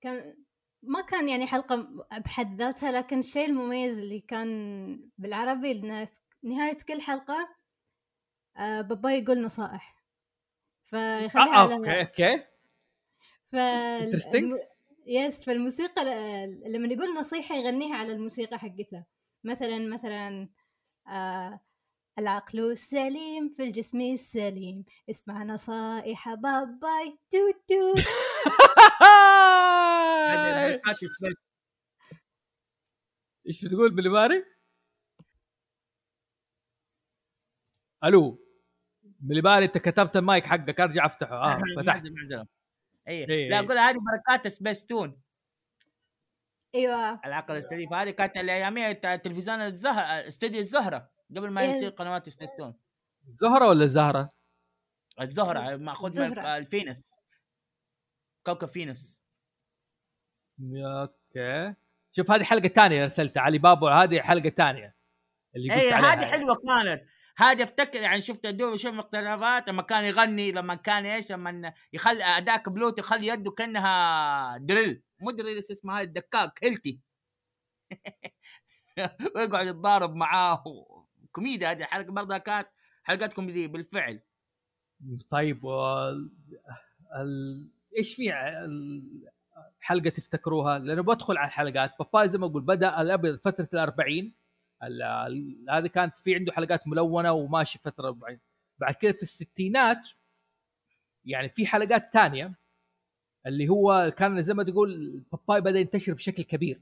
كان ما كان يعني حلقة بحد ذاتها لكن الشيء المميز اللي كان بالعربي إنه في نهاية كل حلقة آه، باباي يقول نصائح. فيخليها آه على okay okay. ف Interesting. yes فالموسيقى ل- لما يقول نصيحة يغنيها على الموسيقى حقتها. مثلا مثلا آه العقل السليم في الجسم السليم. اسمع نصائح باباي. توت توت هذه بركات سبيس إيش بتقول بالباري؟ ألو. بالباري انت كتبت المايك حقك ارجع افتحه آه فتحت. اي إيه، لا إيه. أقول هذه بركات سبيس تون أيوه العقل السليم هذه كانت الاياميه تلفزيون الزهره استوديو الزهرة قبل ما إيه. يصير قنوات سبيس تون زهرة ولا زهرة؟ الزهرة مأخوذ من. الفينس كوكب فينس أوكي شوف هذه حلقة ثانية ارسلتها علي بابا هذه حلقة ثانية اللي قلت اي عليها. إيه، هذه حلوة كانت هذه افتكر يعني شفت دوب شوف اقترابات لما كان يغني لما كان إيش لما يخلي أداك بلوت يخلي يده كأنها دريل. مو دريل اسمها الدكاك هيلتي. ويقعد يتضارب معاه. كوميديا هذه الحلقة برضه كانت حلقات كوميديه بالفعل. طيب و... ال... إيش في حلقة تفتكروها؟ لأنه بدخل على الحلقات. باباي زي ما أقول بدأ الأب- فترة الأربعين. ال- ال- هذه كانت في عنده حلقات ملونة وماشي فترة بعد. بعد كده في الستينات يعني في حلقات تانية اللي هو كان زي ما تقول باباي بدأ ينتشر بشكل كبير.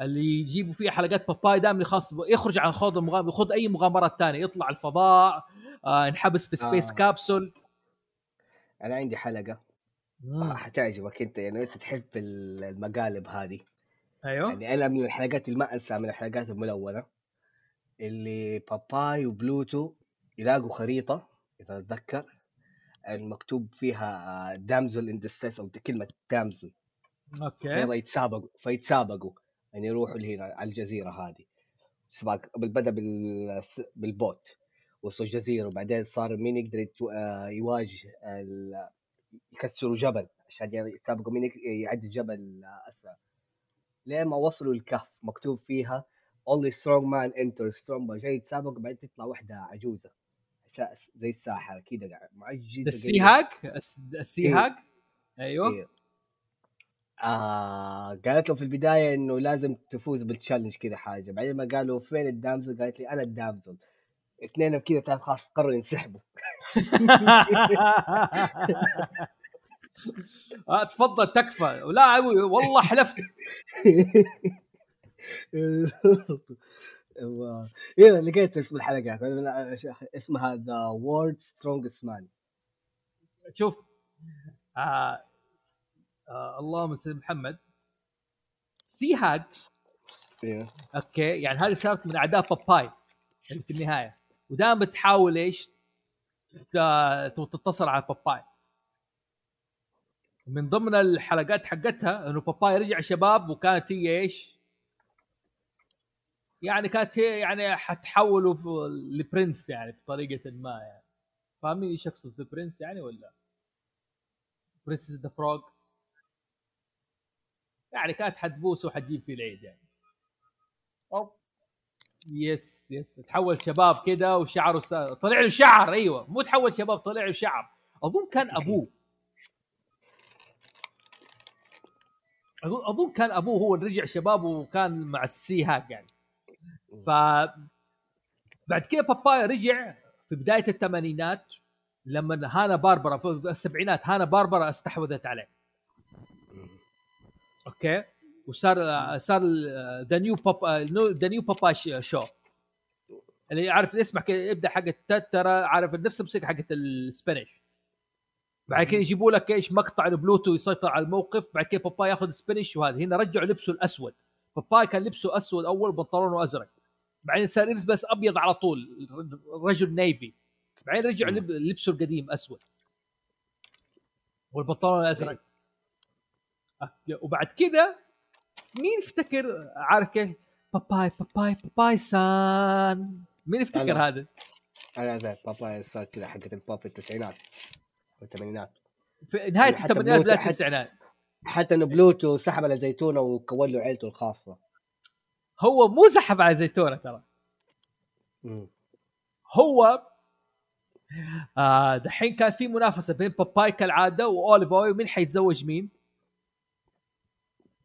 اللي يجيبوا فيها حلقات باباي دائما خاص يخرج عن خوض المغامره يخوض أي مغامرات تانية. يطلع الفضاء آه ينحبس في space آه. كابسول أنا عندي حلقة. حتعجبك أنت يعني أنت تحب ال- المقالب هذه. أيوه. يعني أنا من الحلقات انساها من الحلقات الملونة اللي باباي وبلوتو يلاقوا خريطة إذا اتذكر المكتوب فيها damsel in distress أو كلمة damsel okay. فيلا يتسابقوا فيتسابقوا يعني يروحوا لهنا على الجزيرة هذه. سباق بدا بال... بال boat وصلوا الجزيرة وبعدين صار مين يقدر. آه، يواجه ال... يكسروا جبل عشان يتسابقوا مين يعدي الجبل آه، أسرع. لين ما وصلوا الكهف مكتوب فيها only strong man enters strong man جاي يتسابق بعدين تطلع واحدة عجوزة. عشان زي الساحرة كذا معجزة ال Sea Hag ال S- ال Sea. Hag أيوه. إيه. آه قالت له في البداية إنه لازم تفوز بال challenge كذا حاجة. بعدين ما قالوا فين ال damsel؟ قالت لي أنا ال damsel. اثنين كذا تعرف خلاص قرروا ينسحبوا. آه تفضل تكفى. لا والله حلفت. إيه لقيت اسم الحلقات اسمها the world strongest man شوف آه آه اللهم صل محمد. Sea Hag okay يعني هذه صارت من أعداء باباي اللي في النهاية. ودائما تحاول إيش تت- تتصل على باباي. من ضمن الحلقات حقتها انه باباي رجع شباب وكانت هي إيش؟ يعني كانت هي يعني حتحوله ل prince يعني بطريقة ما يعني. فاهمين إيش أقصد ب prince يعني ولا؟ Princess the frog. يعني كانت حتبوسه وحتجيب فيه العيد يعني. أوه. yes yes. تحول شباب كده وشعره س... طلع له شعر أيوه. مو تحول شباب طلع له شعر. أظن كان أبوه. اظن أظن كان أبوه هو اللي رجع شباب وكان مع السي هاك يعني ف بعد كده بابايا رجع في بداية الثمانينات لما هانا باربرا في السبعينات هانا باربرا استحوذت عليه. أوكي؟ وصار صار ذا نيو بابا ذا نيو بابا شو اللي عارف اسمع كده يبدأ حق ترى عارف نفس الموسيقى حقت السبانيش بعد كده يجيبوا لك إيش؟ مقطع البلوتو يسيطر على الموقف بعد كده باباي ياخذ سبانيش وهذا. هنا رجعوا لبسه الأسود. باباي كان لبسه أسود أول بنطلونه ازرق بعدين صار يلبس بس أبيض على طول رجل navy. بعدين رجعوا لب- لبسه القديم أسود. والبنطلون الأزرق. okay، وبعد كده مين يفتكر عارف كيف؟ باباي باباي باباي and son. مين يفتكر أنا. هذا؟ أنا زي بابا صار كذا حقت البوب التسعينات. والثمانينات. في نهاية حتى الثمانينات بدايه التسعينات حتى إنه بلوتو سحب على زيتونة وكون له عيلته الخاصة. هو مو زحف على زيتونة ترى. مم. هو آه دحين كان في منافسة بين باباي كالعادة وأوليف أوي مين حيتزوج مين؟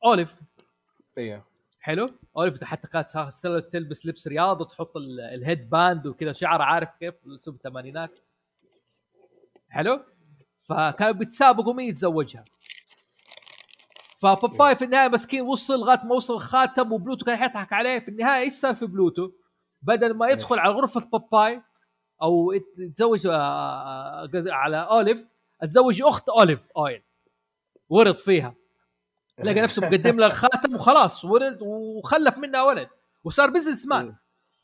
أوليف. أيوه حلو. أوليف حتى كانت سا- تلبس لبس رياض وتحط ال- ال head band وكذا شعر عارف كيف اسلوب الثمانينات حلو. فكانوا بيتسابقوا مين يتزوجها. فباباي في النهاية مسكين وصل لغاية ما وصل الخاتم وبلوتو كان يضحك عليه. في النهاية إيش صار في بلوتو؟ بدل ما يدخل على غرفة باباي أو يتزوج آه، قصدي على أوليف أتزوج أخت أوليف أويل. ورط فيها. لقى نفسه مقدم لها الخاتم وخلاص ولد وخلف منها ولد. وصار business man مم.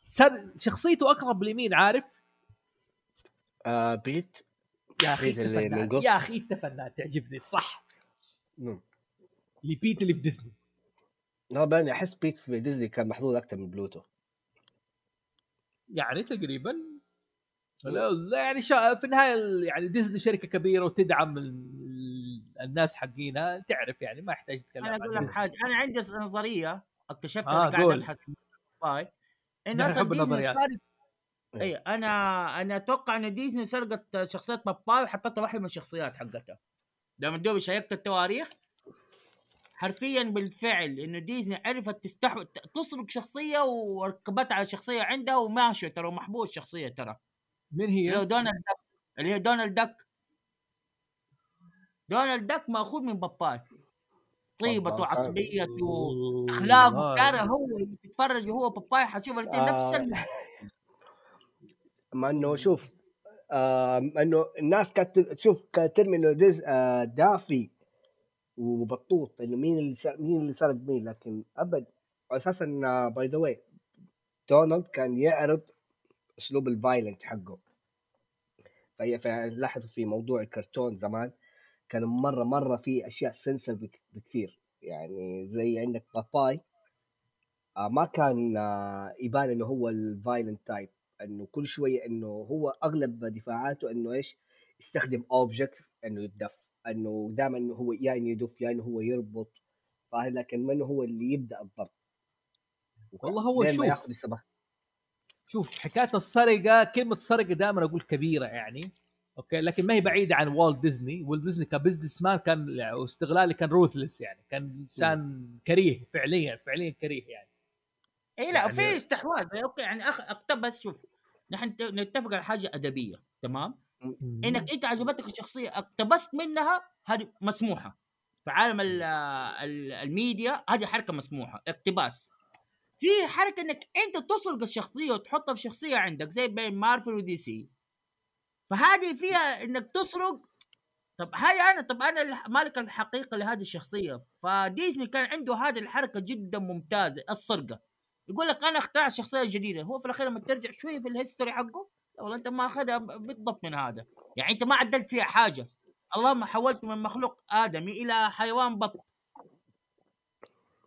صار شخصيته أقرب لمين؟ عارف؟ آه بيت. يا أخي انت فنان. يا أخي انت فنان تعجبني. صح. مم. لبيت اللي في ديزني. لا بس أنا أحس بيت في ديزني كان محظوظ أكثر من بلوتو. يعني تقريبا. لا, لا يعني شا في النهاية ال- يعني ديزني شركة كبيرة وتدعم ال- الناس حقينها. تعرف يعني ما يحتاج تتكلم أنا أقول لك. حاجة. أنا عندي نظرية اكتشفتها آه، قاعد. أبحث. باي انه أصلا نحب ديزني النظريات. صارت اي أنا أنا أتوقع إن ديزني سرقت شخصيه باباي وحطتها واحدة من الشخصيات حقتها لما دوبي شيكت التواريخ حرفيا بالفعل انه ديزني عرفت تستحوذ تسرق شخصية وركبتها على شخصية عندها وماشيه ترى محبوس شخصية ترى. اللي هو هي؟ دونالد دك اللي هي دونالد دك دونالد دك مأخوذ من باباي. طيبته. وعصبيته آه. اخلاقه ترى هو اللي تتفرج وهو باباي حتشوف الاثنين نفس مع إنه شوف آه إنه الناس كانت تشوف كانت ترمي إنه آه دافي وبطوط إنه مين اللي مين اللي سرق مين لكن أبد أساسا by the way دونالد كان يعرض أسلوب ال violent حقه. فهي لاحظوا في موضوع الكرتون زمان كان مرة مرة في أشياء سنسر بكثير. يعني زي عندك باباي آه ما كان آه يبان إنه هو ال violent type إنه كل شوية إنه هو أغلب دفاعاته إنه إيش؟ يستخدم object إنه يدف إنه دائما إنه هو يا إنه يدف يا إنه هو يربط فاهم؟ لكن انه هو اللي يبدأ الضرب؟ والله هو شوف. ياخذ شوف حكاية السرقة كلمة سرقة دائما أقول كبيرة يعني okay؟ لكن ما هي بعيدة عن والت ديزني والت ديزني ك business man كان واستغلالي كان ruthless يعني كان إنسان كريه فعليا فعليا كريه يعني. إي لا يعني- في استحواذ. okay يعني أخ... اقتبس شوف. نحن نتفق على حاجة أدبية تمام؟ إنك أنت عجبتك الشخصية اقتبست منها هذه مسموحة. في عالم ال- ال- الميديا هذه حركة مسموحة اقتباس. في حركة إنك أنت تسرق الشخصية وتحطها في شخصية عندك زي بين مارفل ودي سي. فهذه فيها إنك تسرق. طب هاي أنا طب أنا مالك الحقيقة لهذه الشخصية؟ فديزني كان عنده هذه الحركة جدا ممتازة السرقة. يقول لك أنا أخترع شخصية جديدة هو في الأخير لما ترجع شوية في الهيستوري حقه والله أنت ما أخذها بالضبط من هذا. يعني أنت ما عدلت فيها حاجة. اللهم حولت من مخلوق آدمي إلى حيوان بط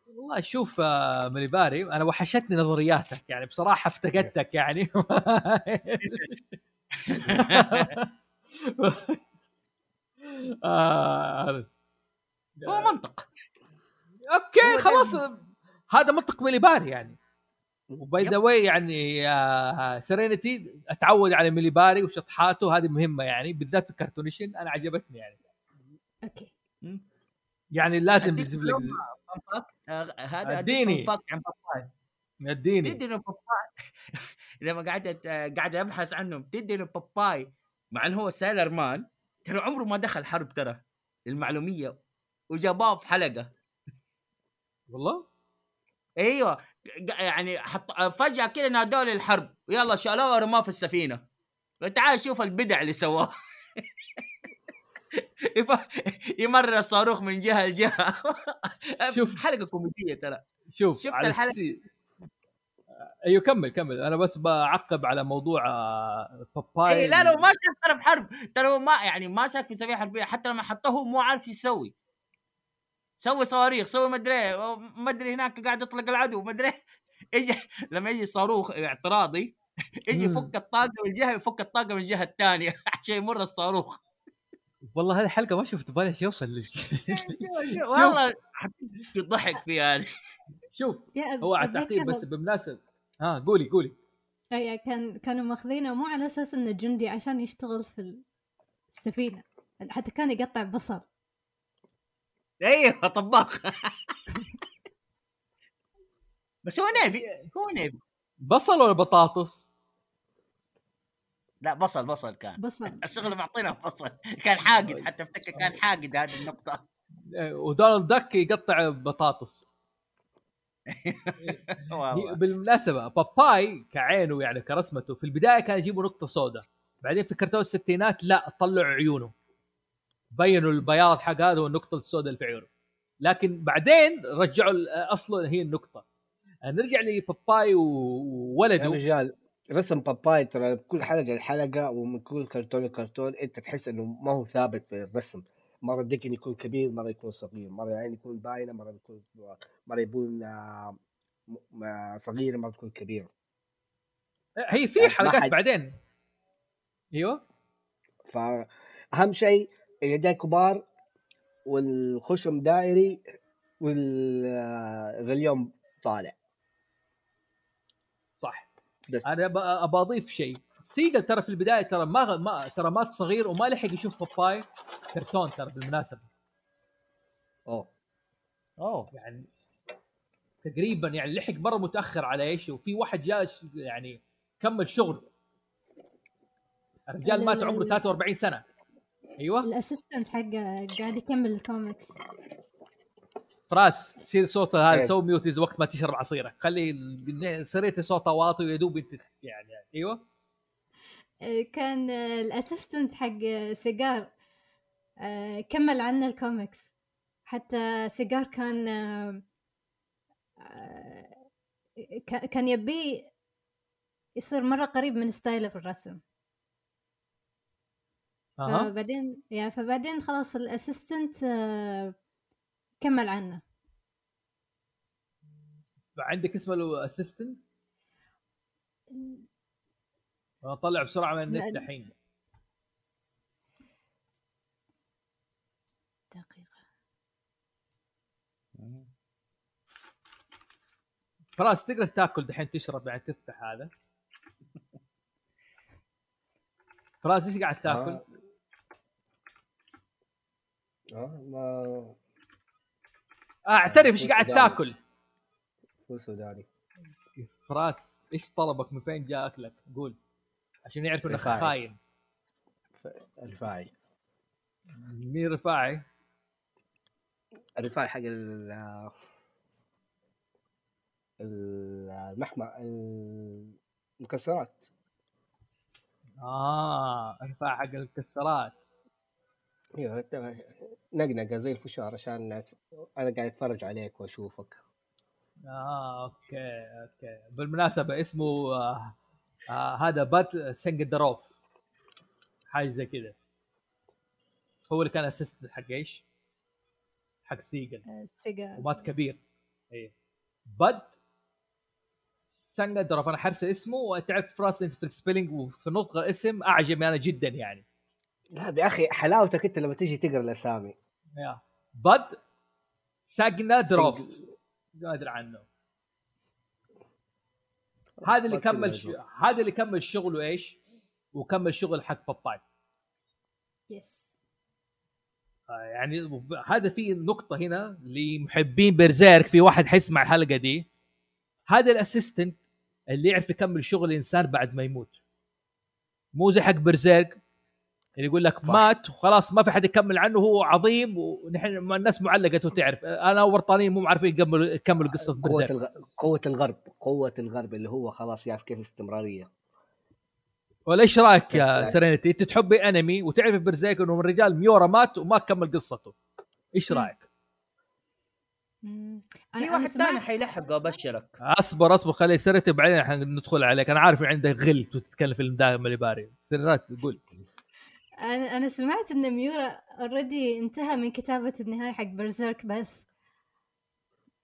والله شوف آه، مليباري أنا وحشتني نظرياتك يعني بصراحة افتقدتك يعني. آه، هو منطق. okay خلاص. هذا منطق مليباري يعني. و by. the way يعني آه سيرينيتي اتعود على مليباري وشطحاته هذه مهمة يعني بالذات في كرتونيشن أنا عجبتني يعني. okay. يعني لازم يجيب لك. آه، هذا أديني. اديني عن أديني. تدري إنه باباي؟ لما قعدت قاعد أبحث عنه تدري إنه باباي مع إنه هو سايلر مان ترى عمره ما دخل حرب ترى المعلومية وجابوه في حلقة. والله؟ أيوه. يعني حط فجأة كذا نادوا للحرب. ويلا شالوه ورماه في السفينة. تعال شوف البدع اللي سواه. يمرر الصاروخ من جهة لجهة. شوف. حلقة كوميدية ترى. شوف شفت على الحلقة؟ السي... أيوه كمل كمل. أنا بس بعقب على موضوع آه، باباي اي لا لا ما شاف بحرب ترى هو ما يعني ما شاف في سفينه حربية. حتى لما حطوه مو عارف يسوي. سوي صواريخ سوي مدري إيه، مدري هناك قاعد يطلق العدو مدري إيه. يجي لما يجي صاروخ اعتراضي يجي. يفك الطاقة من جهة يفك الطاقة من الجهه الثانية. عشان يمر الصاروخ. والله هذه الحلقة ما شفت بالي يوصل لل... والله ضحك في هذه. شوف هو على التعقيب بس بالمناسبه ها قولي قولي. يعني كان كانوا ماخذينه مو على أساس إنه جندي عشان يشتغل في السفينة. حتى كان يقطع بصل أيوه طباخ. بس هو نيفي هو نيفي بصل ولا بطاطس؟ لا بصل بصل كان. بصل. الشغل معطينا بصل. كان حاقد حتى افتكر كان حاقد هذه النقطة. إيه، ودونالد داك يقطع بطاطس. بالمناسبة باباي كعينه يعني كرسمته في البداية كان يجيبوا نقطة سوداء بعدين في كرتون الستينات لا طلعوا عيونه. بينوا البياض حق هذا والنقطه السوداء اللي في عيونه لكن بعدين رجعوا أصلا هي النقطة. نرجع لباباي يا وولده. رجال رسم باباي ترى كل حلقة لحلقة ومن كل كرتون لكرتون أنت تحس إنه ما هو ثابت في الرسم. مرة ديكن يكون كبير مرة يكون صغير مرة يعني يكون باينة مرة يكون مرة يكون آه، آه، صغيره مرة تكون كبيره هي في حلقات بعدين. أيوه. فأهم شيء اليدين كبار والخشم دائري والغليون طالع. صح. بس. أنا أضيف شيء. سيجار ترى في البداية ترى ما ما ترى مات صغير وما لحق يشوف باباي. كرتون ترى بالمناسبة. أوه. أوه. يعني تقريبا يعني لحق مرة متأخر على إيش وفي واحد جاء يعني كمل شغل. الرجال مات عمره 43 سنة. أيوه. ال assistant حقه قاعد يكمل الكوميكس. فراس سير صوت هذا. سوي mute إذا وقت ما تشرب عصيرك خلي سريتي صوتها واطي ويا دوب أنت يعني أيوه. آه، كان ال assistant حق سيجار آه، كمل عنا الكوميكس. حتى سيجار كان آه، ك- كان يبيه يصير مرة قريب من style ه في الرسم. أها. فبعدين يعني فبعدين خلاص ال assistant آه، كمل عنه عندك اسمه له اسيستنت اطلع بسرعة من النت. الحين. دقيقة. فراس تقدر تاكل دحين تشرب بعد تفتح هذا. فراس إيش قاعد تاكل؟ آه. آه ما اعترف إيش قاعد. تاكل؟ هو سوداني فراس إيش طلبك من فين جاء اكلك؟ قول عشان يعرفوا إنك رفاعي. خاين الرفاعي مين رفاعي؟ الرفاعي حق ال ال- المحمى المكسرات آه رفاعي حق المكسرات إيوه نقنقه زي الفشار عشان أنا قاعد أتفرج عليك وأشوفك. آه أوكي أوكي. بالمناسبة اسمه آه آه هذا بات سنجدروف. حاجة زي كذا. هو اللي كان اسيستنت حق إيش؟ حق سيجل. آه، سيجار ومات كبير. إيه. بد سنجدروف. أنا حرسل اسمه وتعرف فراس انت في ال spelling وفي نطق الاسم اعجبني أنا جدا يعني. لا يا أخي حلاوتك أنت لما تيجي تقرأ الأسامي. يا. بد ساجنادروف ما أدري عنه. هذا اللي كمل ش... هذا اللي كمل شغله إيش؟ وكمل شغل حق باباي. yes يعني هذا في نقطة هنا لمحبين بيرزيرك في واحد حيسمع الحلقة دي. هذا ال assistant اللي يعرف يكمل شغل الإنسان بعد ما يموت. مو زي حق بيرزيرك اللي يقول لك صح. مات وخلاص ما في حد يكمل عنه هو عظيم ونحن الناس معلقة وتعرف. أنا ورطانين مو عارفين يكملوا يكملوا قوة بيرزيرك الغ... قوة الغرب قوة الغرب اللي هو خلاص يعرف كيف الاستمرارية. ولا إيش رأيك يا يعني- سيرينيتي؟ أنت تحبي أنمي وتعرف برزيرك إنه الرجال ميورا مات وما كمل قصته. إيش. رأيك؟ مم. في واحد ثاني حيلحق ابشرك أصبر أصبر خلي سيرتي بعدين حندخل عليك. أنا عارف عندك غل وتتكلم في المداهم اللي باري. سيرات قول. أنا أنا سمعت إن ميورا اوريدي انتهى من كتابة النهاية حق برزيرك بس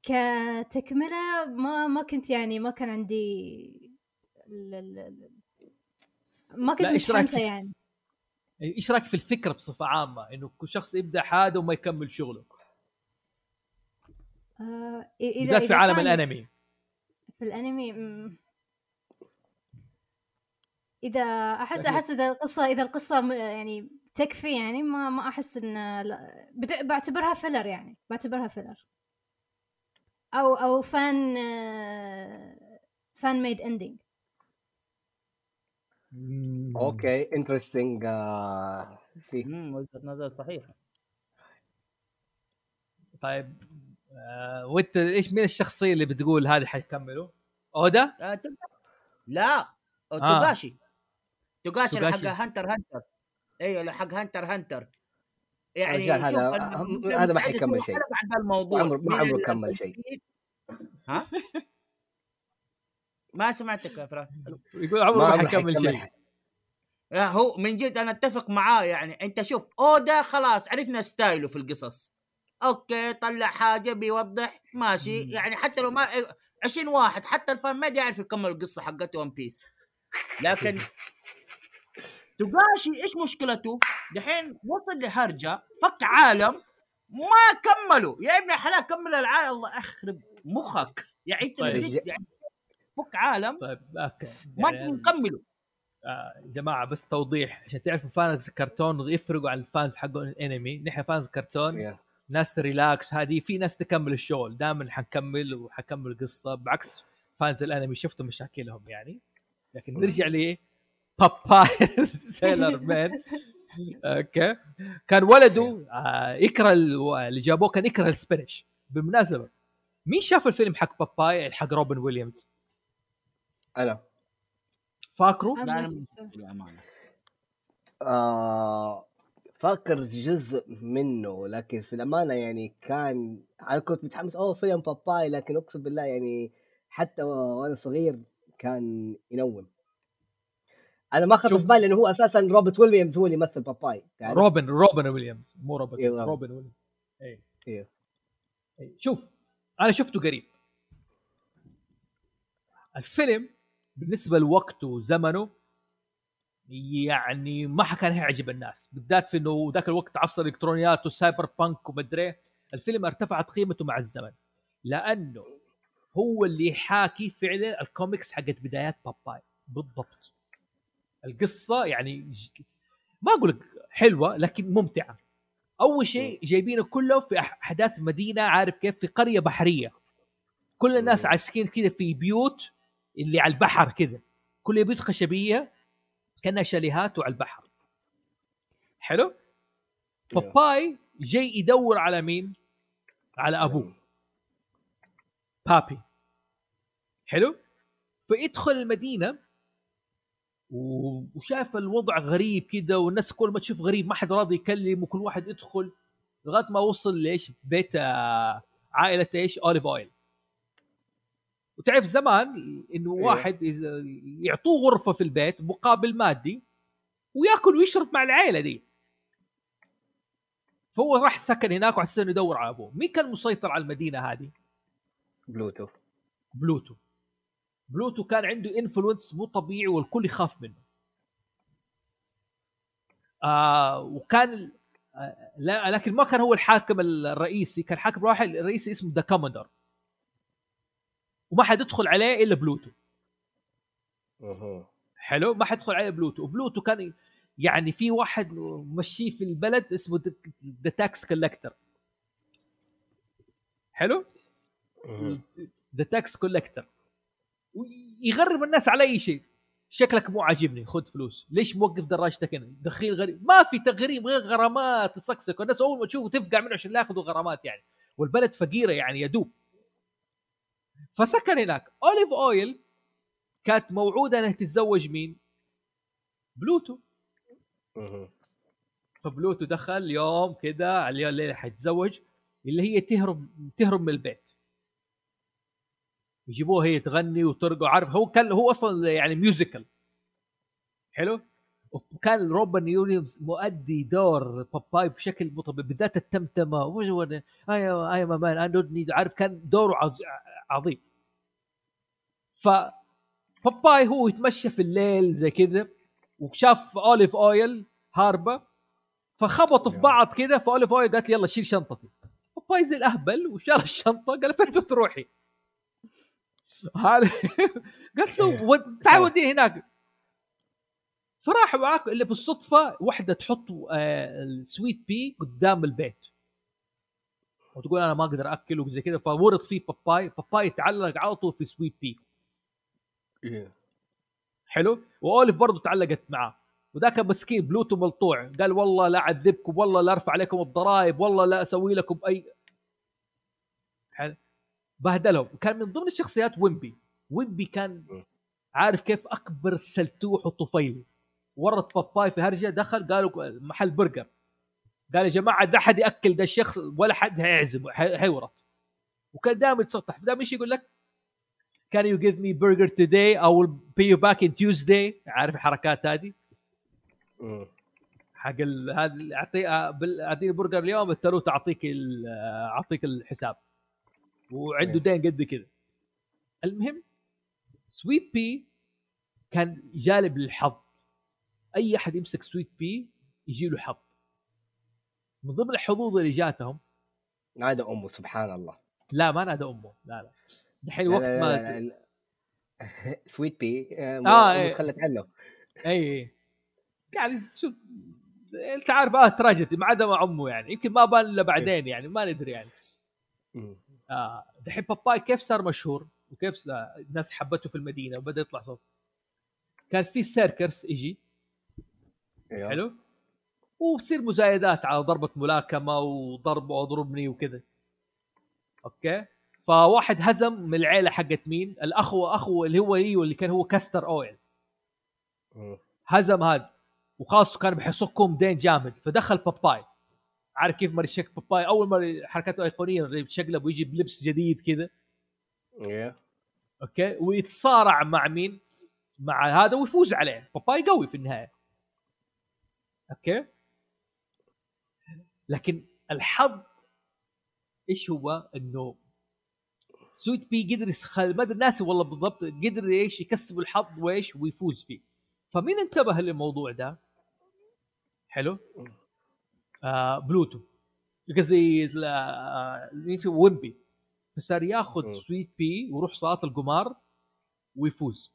كتكملة ما ما كنت يعني ما كان عندي ال- ال- ال- ما كنت إيش رأيك يعني. إيش رأيك في الفكرة بصفة عامة؟ إنه كل شخص يبدأ حاجة وما يكمل شغله. آه إذا بالذات في إذا عالم الأنمي. في الأنمي. إذا احس أحس إذا القصة إذا القصة يعني تكفي يعني ما ما أحس إن بعتبرها filler يعني بعتبرها filler أو أو fan fan-made ending مم. okay interesting في امم وجهة نظر صحيحة طيب آه وإنت إيش مين الشخصية اللي بتقول هذه حيكملوا؟ أودا؟ آه. لا آه. توغاشي. حق Hunter Hunter. أيوه حق Hunter Hunter يعني هذا- هذا ما حيكمل شيء. الموضوع ما عمره- كمل شيء. ها؟ ما سمعتك يا فراس يقول عمره ما حيكمل شيء. لا هو من جد أنا أتفق معاه يعني. أنت شوف أودا خلاص عرفنا style ه في القصص. okay طلع حاجة بيوضح ماشي. يعني حتى لو ما 20 واحد حتى ال fan ما يعرف يكمل القصة حقته One Piece لكن توغاشي إيش مشكلته؟ دحين وصل لهرجة fuck عالم ما كملوا. يا ابن الحلال كمل العالم. الله اخرب مخك. يعني انت طيب. يعني fuck عالم. طيب okay. ما يعني تبغوا نكمله آه جماعة بس توضيح. عشان تعرفوا fans الكرتون يفرقوا عن ال fans حقون الانمي. نحن fans كرتون. Yeah. ناس relax هذه في ناس تكمل الشغل. دائما حنكمل وحكمل القصة. بعكس fans الانمي شفتوا مشاكلهم يعني. لكن نرجع ل باباي sailor man okay كان ولده آه يكره ال- اللي جابوه كان يكره ال spinach بالمناسبه مين شاف الفيلم حق باباي حق روبن ويليامز؟ أنا. فاكره. الامانه آه فاكر جزء منه لكن في الأمانة يعني كان أنا كنت متحمس أوه فيلم باباي لكن أقسم بالله يعني حتى وأنا صغير كان ينوم. أنا ما خطر. في بالي إنه هو أساسا روبرت ويليامز هو اللي يمثل باباي؟ روبن روبن ويليامز مو روبن إيه، روبن. روبن ويليامز اي إيه. إيه. شوف أنا شفته قريب الفيلم بالنسبة لوقته وزمنه يعني ما كان يعجب الناس بالذات في إنه ذاك الوقت عصر الالكترونيات وال cyberpunk ومدري الفيلم ارتفعت قيمته مع الزمن لأنه هو اللي يحاكي فعلا الكوميكس حقت بدايات باباي بالضبط القصة يعني ما أقول لك حلوة لكن ممتعة. أول شيء جايبينه كله في أحداث مدينة عارف كيف؟ في قرية بحرية. كل الناس. عايشين كذا في بيوت اللي على البحر كذا كل بيوت خشبية كأنها شاليهات وعلى البحر. حلو؟ باباي جاي يدور على مين؟ على أبوه. بابي. حلو؟ فيدخل المدينة وشاف الوضع غريب كده والناس كل ما تشوف غريب ما حد راضي يكلم وكل واحد يدخل لغاية ما وصل ليش بيت آه، عائلة إيش؟ اوليف اويل وتعرف زمان إنه إيه. واحد يعطوه غرفة في البيت مقابل مادي ويأكل ويشرب مع العائله دي. فهو راح سكن هناك وعسى إنه يدور على أبوه. مين كان مسيطر على المدينة هذه؟ بلوتو. بلوتو. بلوتو كان عنده influence مو طبيعي والكل يخاف منه. آه وكان آه لا لكن ما كان هو الحاكم الرئيسي كان حاكم واحد الرئيسي اسمه the Commodore وما حد يدخل عليه إلا بلوتو. حلو؟ ما حد يدخل عليه بلوتو. وبلوتو كان يعني في واحد مشيه في البلد اسمه the tax collector حلو. the tax collector يغرم الناس على أي شيء. شكلك مو عاجبني خذ فلوس. ليش موقف دراجتك هنا؟ دخيل غريب. ما في تغريب غير غرامات تصكسك والناس أول ما تشوفه تفقع منه عشان يأخذوا غرامات يعني. والبلد فقيرة يعني يدوب فسكن هناك. أوليف أويل كانت موعودة إنها تتزوج مين؟ بلوتو. فبلوتو دخل يوم كذا على الليلة حيتزوج اللي هي تهرب تهرب من البيت. يجيبوها هي تغني وترقص عارف؟ هو كان هو أصلا يعني musical حلو؟ وكان روبن ويليامز مؤدي دور باباي بشكل طبيعي بالذات التمتمة. وش اي اي مان نيد عارف؟ كان دوره عظ- عظيم. ف باباي هو يتمشى في الليل زي كذا وشاف اوليف اويل هاربة فخبطوا في. بعض كذا فاوليف اويل قالت لي يلا شيل شنطتي. باباي زي الأهبل وشال الشنطة قال فين تروحي؟ هذا قالت له ود- تعال وديه هناك. فراح معاك اللي بالصدفة واحدة تحط آه، السويت بي قدام البيت. وتقول أنا ما أقدر أكل وزي كذا فورط فيه باباي باباي يتعلق على طول في سويت بي إيه. حلو؟ واوليف برضه تعلقت معاه. وذاك مسكين بلوتو ملطوع. قال والله لا أعذبكم والله لا أرفع عليكم الضرائب والله لا أسوي لكم اي حلو؟ بهدلهم. كان من ضمن الشخصيات ويمبي. ويمبي كان. عارف كيف أكبر سلتوح وطفيلي ورط باباي في هرجة دخل قالوا محل برجر. قال يا جماعة ده حد يأكل ده الشخص ولا حد هيعزم حي- حيورط وكان دائما يتسطح دائما إيش يقول لك؟ Can you give me burger today? I will pay you back in Tuesday. عارف الحركات هذه؟ حق هذا اللي اعطي آه، أعطيني برجر اليوم الثلوث أعطيك آه، أعطيك الحساب. وعنده إيه. دين قد كذا المهم سويت بي كان جالب للحظ. أي أحد يمسك سويت بي يجي له حظ. من ضمن الحظوظ اللي جاتهم نادى أمه سبحان الله. لا ما نادى أمه. لا لا. دحين لا- وقت لا- ما لا- لا- سويت بي آه، آه، أمه إيه. تخلت عنه. اي اي يعني شوف أنت عارف آه تراجيدي ما عدا مع أمه يعني. يمكن ما بان إلا بعدين يعني ما ندري يعني. آه دحين باباي كيف صار مشهور وكيف الناس حبته في المدينة وبدأ يطلع صوت؟ كان في circus يجي. أيوه. حلو؟ وبصير مزايدات على ضربة ملاكمة وضرب واضربني وكذا. okay؟ فواحد هزم من العيلة حقت مين؟ الأخو أخو اللي هو أيوه اللي كان هو كاستر أويل. هزم هذا. وخاصة كان بيحصكم دين جامد. فدخل باباي. عارف كيف مره شك باباي أول مرة حركاته أيقونية اللي بيتشقلب ويجي بلبس جديد كذا. أيوه okay؟ ويتصارع مع مين؟ مع هذا ويفوز عليه. باباي قوي في النهاية. okay؟ لكن الحظ إيش هو؟ إنه سويت بي قدر يسخل ما أدري ناسي والله بالضبط قدر إيش يكسب الحظ وإيش ويفوز فيه. فمين انتبه للموضوع ده؟ حلو؟ آه بلوتو. قصدي آه، ويمبي. فصار ياخذ. سويت بي ويروح صالة القمار ويفوز.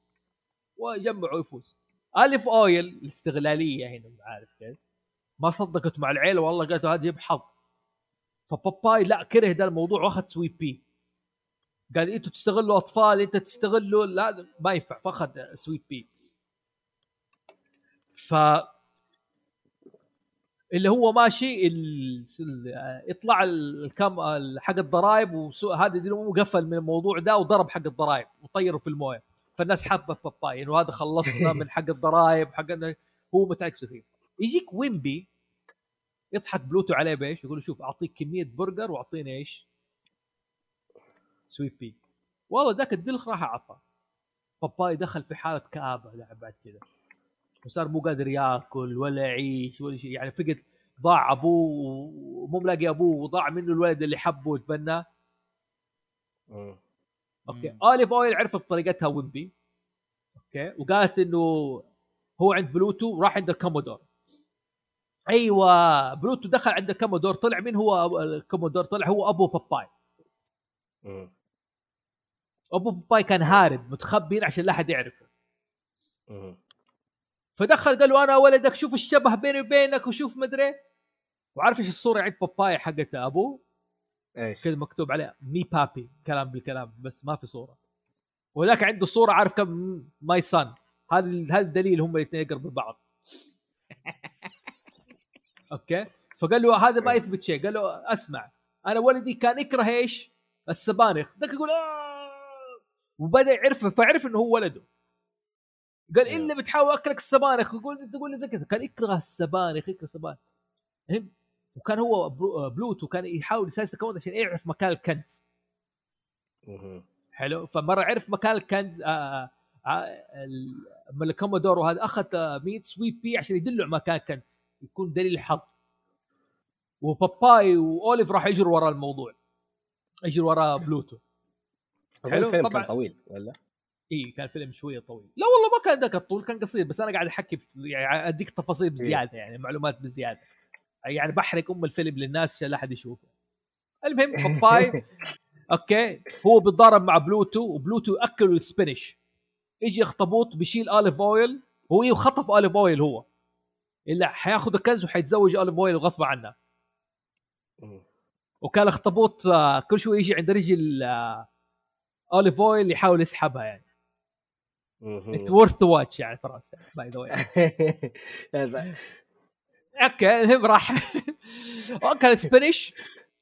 ويجمع ويفوز. أوليف أويل الاستغلالية هنا عارف كيف. ما صدقت مع العيلة والله قالت هذا جيب حظ. فباباي لا كره ده الموضوع وأخذ سويت بي. قال إنتوا تستغلوا أطفال انت تستغلوا لا ما ينفع فأخذ سويت بي. ف اللي هو ماشي ال... يطلع الكم حق الضرائب وهذا قفل من الموضوع ده وضرب حق الضرائب وطيره في المويه. فالناس حابه باباي إنه هذا خلصنا من حق الضرائب حق هو متعكس فيه. يجيك ويمبي يضحك بلوتو عليه بإيش؟ يقول شوف أعطيك كمية برجر وأعطيني إيش؟ سويت بي. والله ذاك الدلخ راح أعطى. باباي دخل في حالة كآبة بعد كذا وصار مو قادر ياكل ولا يعيش ولا شيء. يعني فقد ضاع أبوه ومو ملاقي أبوه وضاع منه الولد اللي حبه وتبناه. okay. اوليف أويل عرفت بطريقتها ويمبي okay. وقالت إنه هو عند بلوتو راح عند الكومودور. أيوه بلوتو دخل عند الكومودور طلع مين هو الكومودور؟ طلع هو أبو باباي. مم. أبو باباي كان هارب متخبي عشان لا أحد يعرفه. مم. فدخل قال له أنا ولدك شوف الشبه بيني وبينك وشوف مدري. وعارف إيش الصورة؟ عند باباي حقت أبوه. إيش؟ كذا مكتوب عليه me pappy. كلام بالكلام بس ما في صورة. وذاك عنده صورة عارف كم؟ my son هذا هذا الدليل هم الاثنين يقربوا بعض okay؟ فقال له هذا ما يثبت شيء. قال له أسمع أنا ولدي كان يكره إيش؟ السبانخ. ذاك يقول آه. وبدأ يعرف فعرف إنه هو ولده. قال الا بتحاول أكلك السبانخ. يقول تقول لي زي كذا. كان يكره السبانخ يكره السبانخ. فهم وكان هو برو- بلوتو كان يحاول يسايس الكون عشان يعرف مكان الكنز. حلو؟ فمرة عرف مكان الكنز آه آه آه ال- اما الكومودور وهذا أخذ آه، مين سويت بي عشان يدله على مكان الكنز. يكون دليل الحظ وباباي وأوليف راح يجروا ورا الموضوع. يجروا ورا بلوتو. حلو، الفيلم طبعاً. كان طويل ولا؟ اي كان فيلم شوية طويل. لا والله ما كان ذاك الطول كان قصير بس أنا قاعد أحكي يعني أديك تفاصيل بزيادة يعني معلومات بزيادة. يعني بحرق أم الفيلم للناس عشان لا أحد يشوفه. المهم باباي okay. هو بيتضارب مع بلوتو وبلوتو ياكله ال spinach يجي اخطبوط بيشيل آليف أويل هو إيه خطف اوليف أويل هو. إلا حياخذ الكنز وحيتزوج اوليف أويل غصب عنه. مم. وكان الاخطبوط آه، كل شوي يجي عند رجل آه، اوليف أويل يحاول يسحبها يعني. It. worth watch يعني فراس by the way okay المهم راح. كان spinach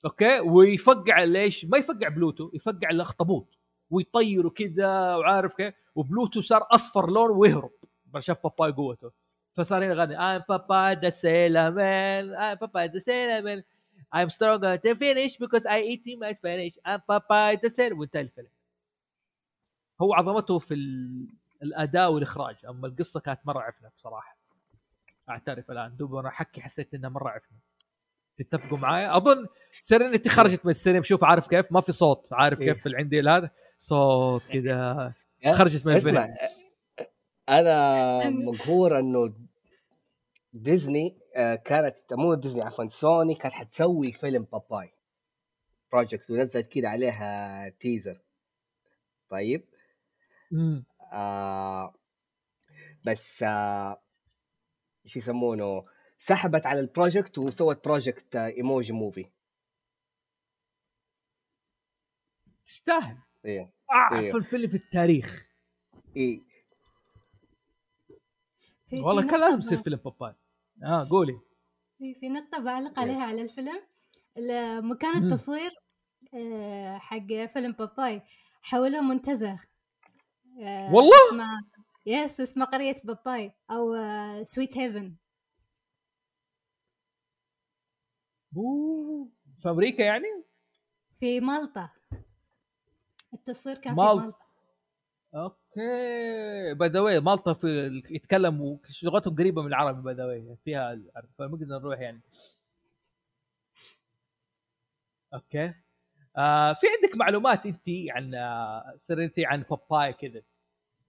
okay ويفقع ليش؟ ما يفقع بلوتو يفقع الأخطبوط. ويطيره كذا وعارف كيف. وبلوتو صار أصفر لون ويهرب. شاف باباي قوته. فصار هنا غني I'm Papa the sailor man I'm Papa the sailor man. I'm stronger to finish because I eat in my Spanish. I'm Papa the sailor. وانتهى الفيلم. هو عظمته في ال... الأداء والإخراج أما القصة كانت مرة عفنة بصراحة. أعترف الآن. دوب أنا حكي حسيت انها مرة عفنة. تتفقوا معي أظن سيرينيتي خرجت من السينما. شوف عارف كيف؟ ما في صوت. عارف إيه. كيف عندي هذا صوت كذا. يا- خرجت من الفيلم. أنا مقهور إنه ديزني آه، كانت مو ديزني عفوا سوني كانت حتسوي فيلم باباي. project ونزلت كده عليها teaser طيب؟ مم. آه بس آه شو يسمونه سحبت على ال project وسوت project آه Emoji Movie تستاهل. إيه اعفن إيه. فيلم في التاريخ. إيه. والله في كان لازم يصير فيلم باباي. آه قولي. في في نقطة بعلق إيه. عليها على الفيلم. ال- مكان. التصوير آه، حق فيلم باباي حولوه منتزه. آه، والله؟ اسمه يس اسمه قرية باباي أو آه، سويت هيفن أوه. في أمريكا يعني في مالطا التصوير كان في مالطا. أوكي باي ذا مالطا في يتكلموا لغتهم قريبة من العربي باي ذا واي فيها فنقدر نروح يعني أوكي آه في عندك معلومات أنت عن آه سرنتي عن باباي كذا؟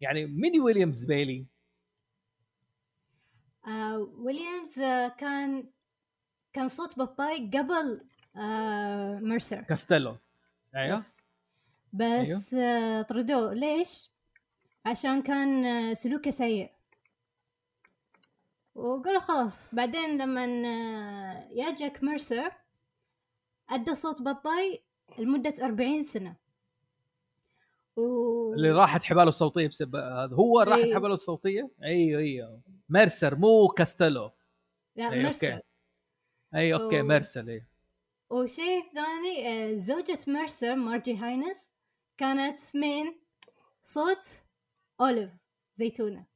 يعني ميني ويليامز بيلي؟ آه، ويليامز آه، كان كان صوت باباي قبل آه، ميرسر كاستيلو. أيوه. بس بس آه، طردوه. ليش؟ عشان كان آه، سلوكه سيء. وقالوا خلاص بعدين لما آه، يا جاك ميرسر أدى صوت باباي لمدة أربعين سنة. و... اللي راحت حباله الصوتية بسبب هذا. هو راحت إيه. حباله الصوتية؟ أيوه أيوه. ميرسر مو كاستيلو. لا ميرسر أوكي. اي أوكي أوه. ميرسل اي وشيء ثاني آه، زوجة ميرسر مارجي هاينس كانت من صوت أوليف زيتونة.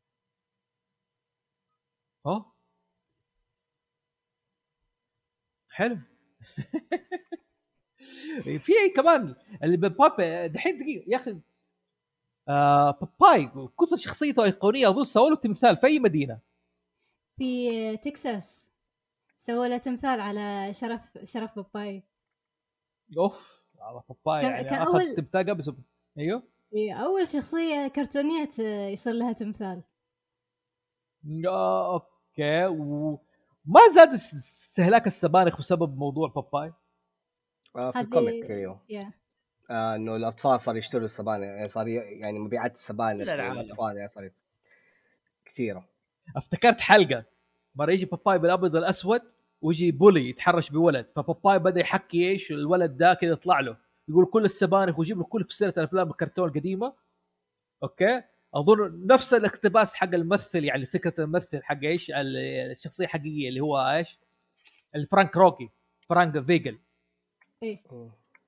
آه حلو. في كمان اللي باباي دحين دقيقة يا أخي آه باباي كثر شخصيته ايقونيه أظن سووا له تمثال في أي مدينة. في تكساس سووا له تمثال على شرف شرف باباي. أوف على باباي كان- يعني أخذ تمثال قبل سب- أيوه. أول شخصية كرتونية ت- يصير لها تمثال. okay وما زاد اس- استهلاك السبانخ بسبب موضوع باباي. آه في ال comic أيوه. آه إنه الأطفال صاروا يشتروا السبانخ يعني صار يعني مبيعات السبانخ. للاطفال يعني صارت كثيرة. افتكرت حلقة مرة يجي باباي بالأبيض الاسود ويجي bully يتحرش بولد فباباي بدأ يحكي إيش الولد ده كذا يطلع له يقول كل السبانخ ويجيب له كل في سيره الأفلام الكرتون القديمة okay؟ أظن نفس الاقتباس حق الممثل يعني فكرة الممثل حق إيش ال- الشخصية الحقيقيه اللي هو إيش الفرانك روكي فرانك فيجل. إيه.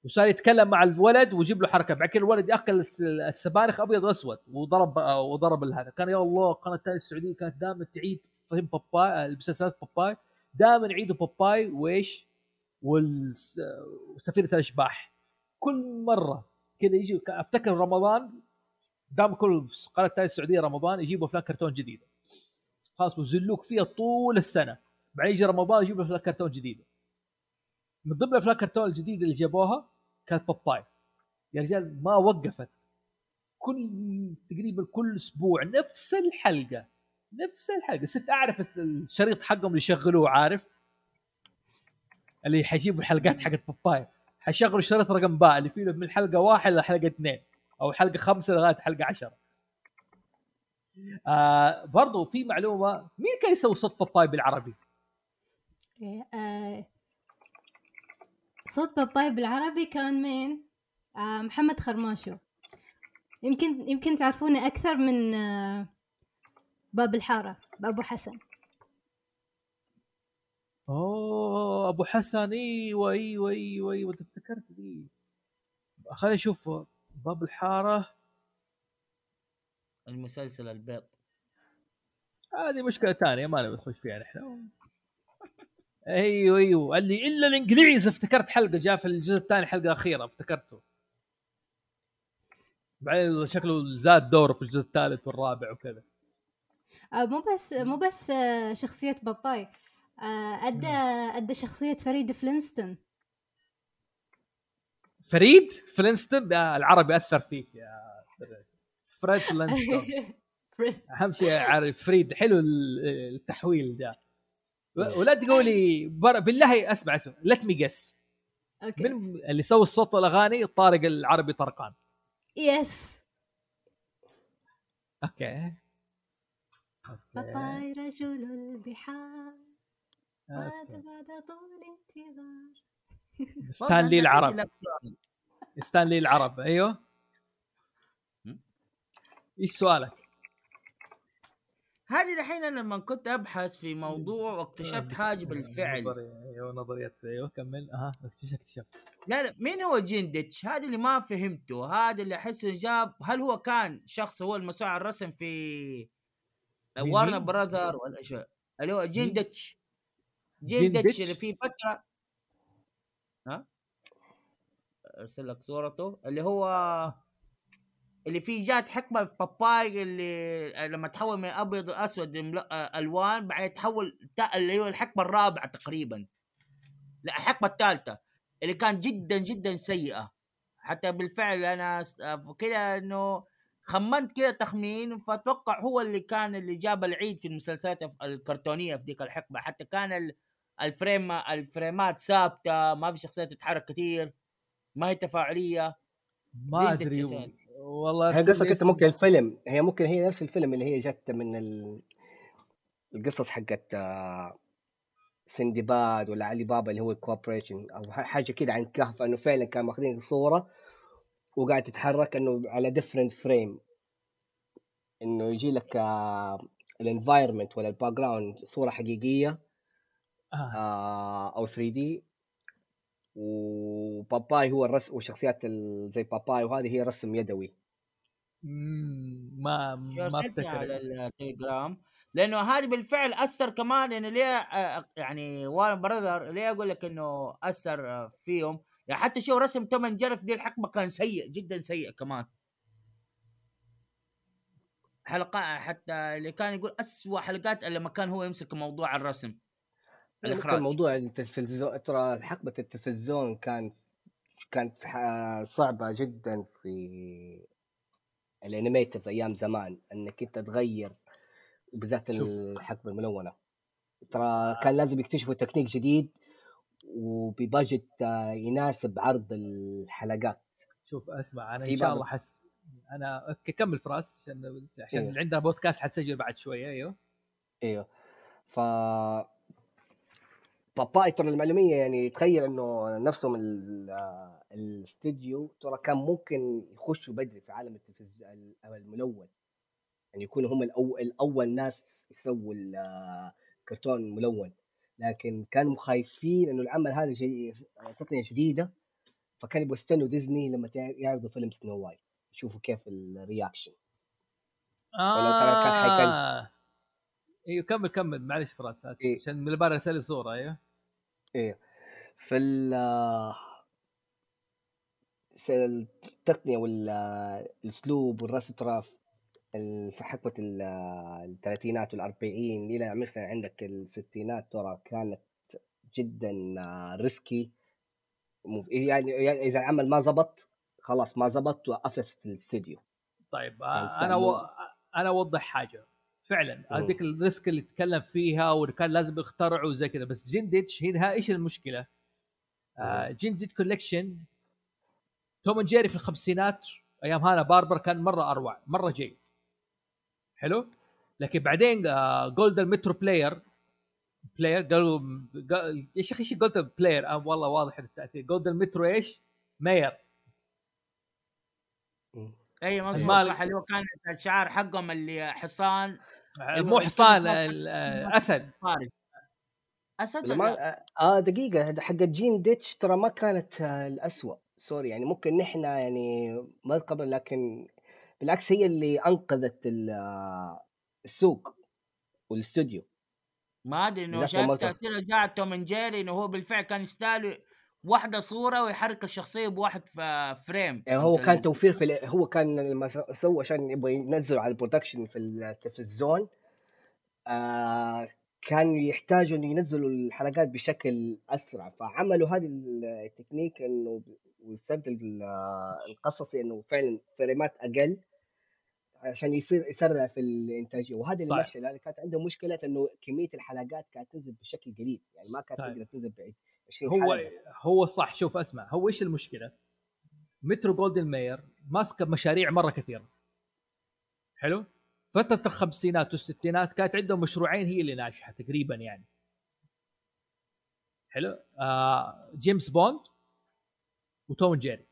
وصار يتكلم مع الولد ويجيب له حركة بعد كده الولد يأكل الس- السبانخ أبيض وأسود وضرب وضرب هذا. كان يا الله قناة التالي السعودية كانت دائما تعيد فيلم باباي المسلسلات باباي دائما يعيدوا باباي وإيش؟ والس- وسفينة الأشباح. كل مرة كذا يجي أفتكر رمضان دام كل قناة التالي السعودية رمضان يجيبوا أفلام كرتون جديدة. خلاص ويزلوك فيها طول السنة. بعدين يجي رمضان يجيبوا أفلام كرتون جديدة. من ضمن افلام الكرتون الجديدة اللي جابوها كانت باباي. يا رجال ما وقفت. كل تقريبا كل أسبوع نفس الحلقة نفس الحلقة. صرت أعرف الشريط حقهم اللي يشغلوه عارف؟ اللي حيجيبوا الحلقات حقت باباي. حيشغلوا شريط رقم باء اللي فيه من حلقة واحد لحلقه اثنين أو حلقة خمسة لغاية حلقة عشرة. آه برضو في معلومة مين كان يسوي صوت باباي بالعربي؟ صوت باباي بالعربي كان مين؟ آه، محمد خرماشو. يمكن يمكن تعرفونه أكثر من آه، باب الحارة بأبو حسن. أوه أبو حسن أيوه أيوه أيوه أيوه افتكرت ذي خليني أشوف باب الحارة. المسلسل البيض. هذه مشكلة ثانية ما نبي نخش فيها نحن. أيوه أيوه. اللي إلا الإنجليزي. افتكرت حلقة جاء في الجزء الثاني حلقة الأخيرة افتكرته. بعدين شكله زاد دوره في الجزء الثالث والرابع وكذا. آه، مو بس مو بس آه، شخصية باباي. آه، أدى أدى شخصية فريد فلينستون. فريد فلينستون؟ العربي أثر فيك يا فريد فلينستون. أهم شيء عارف فريد حلو ال- التحويل ده ولا تقولي بر... بالله اسمع اسمع. let me guess okay. من اللي سوى الصوت الأغاني طارق العربي طرقان. yes okay. باباي رجل البحار. بعد طول انتظار. ستانلي العرب. ستانلي العرب. أيوه؟ إيش سؤالك؟ هذه الحين أنا لما كنت أبحث في موضوع واكتشفت حاجة بالفعل. أيوه نظريات أيوه كمل. أها اكتشفت اكتشفت. لا لا مين هو جينديتش؟ هذا اللي ما فهمته، هذا اللي أحس جاب هل هو كان شخص هو المسؤول عن الرسم في وارنر؟ براذر ولا شيء اللي هو جينديتش جينديتش؟ جينديتش اللي في فتره ها؟ أرسل لك صورته. اللي هو اللي فيه جات حقبه في باباي اللي لما تحول من أبيض لأسود لمل- ألوان بعدين تحول اللي هو الحقبه الرابعة تقريبا. لا الحقبه الثالثة اللي كان جدا جدا سيئة. حتى بالفعل أنا س- كده إنه خمنت كده تخمين فأتوقع هو اللي كان اللي جاب العيد في المسلسلات الكرتونية في ذيك الحقبه حتى كان ال- ال frame ال frame ات ثابتة ما في شخصيات تتحرك كثير ما هي تفاعلية. ما أدري. والله هي أنت اسم. ممكن الفيلم هي ممكن هي نفس الفيلم اللي هي جت من ال... القصص حقت آه، سندباد ولا علي بابا اللي هو ال cooperation أو حاجة كده عن كهف إنه فعلا كانوا ماخذين صورة وقاعد تتحرك إنه على different frame إنه يجي لك ال environment ولا ال background صورة حقيقية آه. آه، أو 3D وباباي هو الرسم وشخصيات ال- زي باباي وهذه هي رسم يدوي. ما ما ارسلتني على افتكر التليجرام. لأنه هذه بالفعل أثر كمان إنه ليه آه، يعني وارن براذر ليه أقول لك إنه أثر آه، فيهم؟ يعني حتى شو رسم توم جيري في دي الحقبة كان سيء جدا سيء كمان. حلقات حتى اللي كان يقول أسوأ حلقات لما كان هو يمسك موضوع الرسم. الإخراج. موضوع التلفزيون ترى حقبة التلفزيون كان كانت ح- صعبة جدا في الأنيميترز أيام زمان إنك أنت تغير وبالذات شوف. الحقبة الملونة. ترى كان لازم يكتشفوا تكنيك جديد وب budget آه، يناسب عرض الحلقات. شوف أسمع أنا إن شاء الله حس أنا okay كمل فراس عشان عشان إيه. عندنا بودكاست حتسجل بعد شوية أيوه. أيوه ف ترى المعلومية يعني تخيل إنه نفسهم ال- الاستديو ترى كان ممكن يخشوا بدري في عالم التلفزيون الملون. يعني يكونوا هم الأول, الأول ناس يسووا ال- الكرتون الملون لكن كانوا خايفين إنه العمل هذا جي تقنية جديدة فكانوا يبغوا يستنوا ديزني لما يعرضوا فيلم سنو وايت يشوفوا كيف ال reaction ولو ترى كان حيكون- آه. أيوه كمل كمل. معلش فراس أسف. إيه. عشان من البارح ارسل لي صوره أيوه. إيه. في ال في التقنية والاسلوب والرسم ترى في حقبة ال- الثلاثينات والأربعين إلى مثلا عندك الستينات ترى كانت جدا risky يعني يعني إذا العمل ما زبط خلاص ما زبط وقفت الاستديو طيب يعني آه أنا و... استعملوا- أنا أوضح حاجة. فعلا. هذيك ال risk اللي تكلم فيها وكان لازم يخترعوا زي كذا بس جندج هنا إيش المشكلة؟ آه جندج كوليكشن توم أند جيري في الخمسينات أيام هانا باربر كان مرة أروع مرة جيد. حلو؟ لكن بعدين جولدن مترو بلاير بلاير قالوا قال- إيش إيش جولدن بلاير آه والله واضح التأثير. جولدن مترو إيش؟ ماير إي مظبوط المال- صح اللي هو كان الشعار حقهم اللي حصان مو حصان ال- أسد. أسد ولا آه دقيقة هذا حق جين ديتش ترى ما كانت آه، الأسوأ. sorry يعني ممكن نحن يعني ما قبل لكن بالعكس هي اللي أنقذت ال- آه، السوق والاستوديو ما أدري إنه شايف تاثير اشاعه توم جيري إنه هو بالفعل كان يستاهل واحدة صورة ويحرك الشخصية بواحد frame يعني هو كان توفير في ال- هو كان لما س- سوى عشان يبغى ينزلوا على ال production في التلفزيون آه كان يحتاجوا إنه ينزلوا الحلقات بشكل أسرع. فعملوا هذه التكنيك إنه والسرد ال- القصصي إنه فعلا frameات أقل عشان يصير يسرع في الإنتاجية. وهذا اللي طيب. مشى لأن كانت عنده مشكلة إنه كمية الحلقات كانت تنزل بشكل قليل. يعني ما كانت طيب. تقدر تنزل بعيد. 20 هو هو صح شوف اسمع هو إيش المشكلة؟ مترو جولدن ماير ماسكه مشاريع مرة كثيرة. حلو؟ فترة الخمسينات والستينات كانت عندهم مشروعين هي اللي ناجحة تقريبا يعني. حلو؟ آه جيمس بوند وتوم جيري.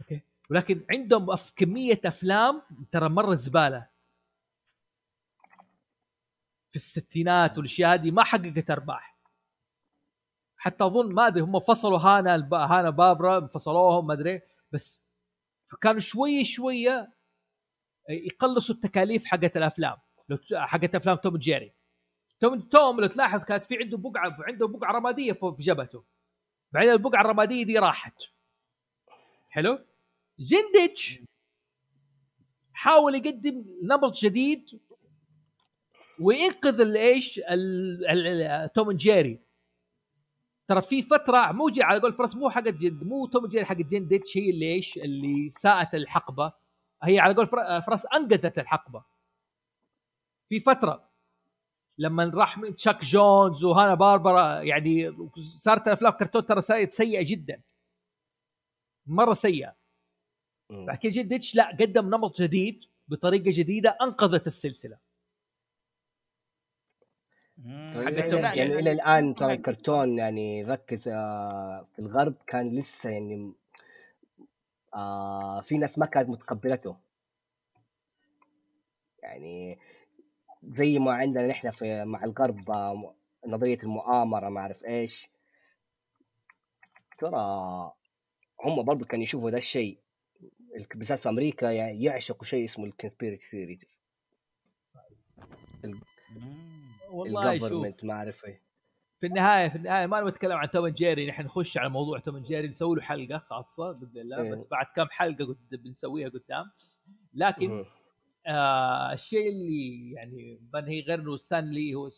Okay؟ ولكن عندهم أف كمية أفلام ترى مرة زبالة. في الستينات والأشياء هذه ما حققت أرباح. حتى أظن ما أدري هم فصلوا هانا. هانا بابرا فصلوهم ما أدري بس فكانوا شوية شوية يقلصوا التكاليف حقت الأفلام. لو حقت أفلام توم جيري توم توم لو تلاحظ كانت في عنده بقعة عنده بقعة رمادية في جبهته. بعدين البقعة الرمادية دي راحت. حلو؟ زندتش حاول يقدم نمط جديد وينقذ الايش ال- ال- ال- توم جيري ترى في فترة مو جي على قول فراس مو حق جد مو توم جيري حق جين ديتش هي اللي إيش اللي ساءت الحقبة. هي على قول فراس أنقذت الحقبة. في فترة لما راح من تشاك جونز وهانا باربرا يعني صارت الأفلام كرتون ترى سيئه سيئة جدا. مرة سيئة. كده جين ديتش لا قدم نمط جديد بطريقة جديدة أنقذت السلسلة. التوم يعني. إلى الآن ترى الكرتون يعني ركز آه، في الغرب كان لسه يعني آه في ناس ما كانت متقبلته. يعني زي ما عندنا نحن في مع الغرب آه، نظرية المؤامرة ما أعرف إيش. ترى هم برضو كانوا يشوفوا ذا الشيء. بالذات في أمريكا يعني يعشقوا شيء اسمه ال conspiracy theories مم. والله شوف ما أعرف إيه في النهاية في النهاية ما نبغى نتكلم عن توم جيري نحن نخش على موضوع توم جيري نسوي له حلقة خاصة بإذن الله إيه. بس بعد كم حلقة قد بنسويها قدام لكن. آه الشيء اللي يعني بنهي غير إنه ستانلي هو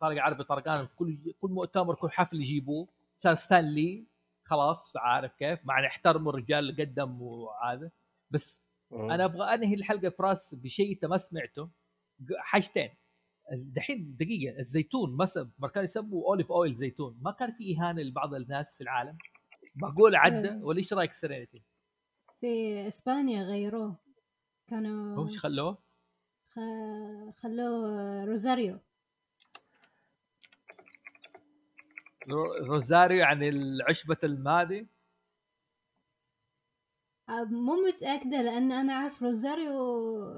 طارق عربي طرقان كل كل مؤتمر كل حفل يجيبوه صار ستانلي خلاص عارف كيف مع نحترموا الرجال اللي قدم وهذا بس. أنا أبغى أنهي الحلقة فراس بشيء أنت ما سمعته حاجتين دحين دقيقة الزيتون مثلا ما كانوا يسموا Olive Oyl زيتون ما كان في إهانة لبعض الناس في العالم معقول عدى إيه. ولا إيش رأيك سيرينيتي؟ في إسبانيا غيروه كانوا هو إيش خلوه؟ خ- خلوه روزاريو رو- روزاريو عن عشبه الماضي آه، مو متأكدة لأن أنا أعرف روزاريو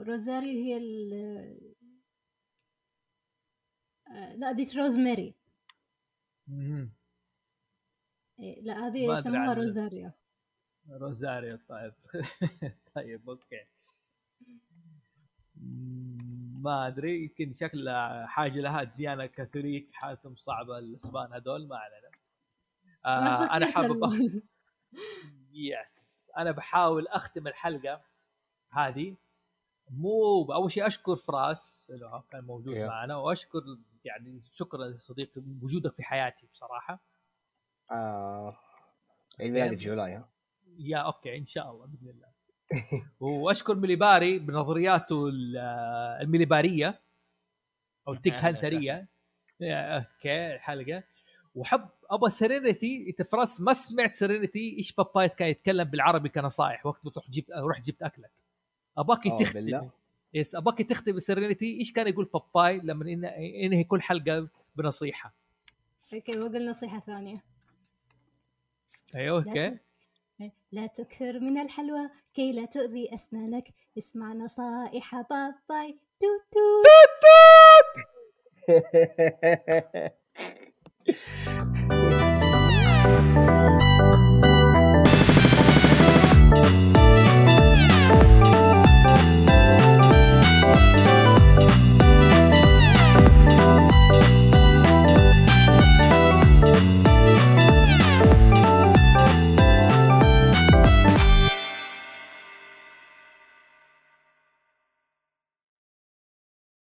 روزاريو هي ال لا دي روزماري مهم. إيه، لا هذه عنها. روزاريو روزاريو طيب. طيب أوكي. ما أدري يمكن شكل حاجة لها ديانة كاثوليك حالتهم صعبة الإسبان هذول ما علينا. آه أنا حابب yes أنا بحاول أختم الحلقة هذه. مو أول شيء أشكر فراس انه كان موجود Yeah. معنا وأشكر يعني شكرا صديقي وجودك في حياتي بصراحة. آه عيد ميلادي في July. ها yeah okay إن شاء الله بإذن الله. وأشكر مليباري بنظرياته ال- المليباريه أو التيك هانترية. يا أوكي الحلقة. وحب أبغى سيرينيتي إنت فراس ما سمعت سيرينيتي إيش بابايت كان يتكلم بالعربي كنصائح؟ وقت ما تروح جبت روح جبت أكلك. ابغاك أوه، تختم؟ يس اباك تختم سيرينيتي إيش كان يقول باباي لما إن- ينهي كل حلقة بنصيحة؟ أوكي بقول نصيحة ثانية. أيوه لا أوكي. لا تكثر من الحلوى كي لا تؤذي أسنانك. اسمع نصائح باباي. توت توت!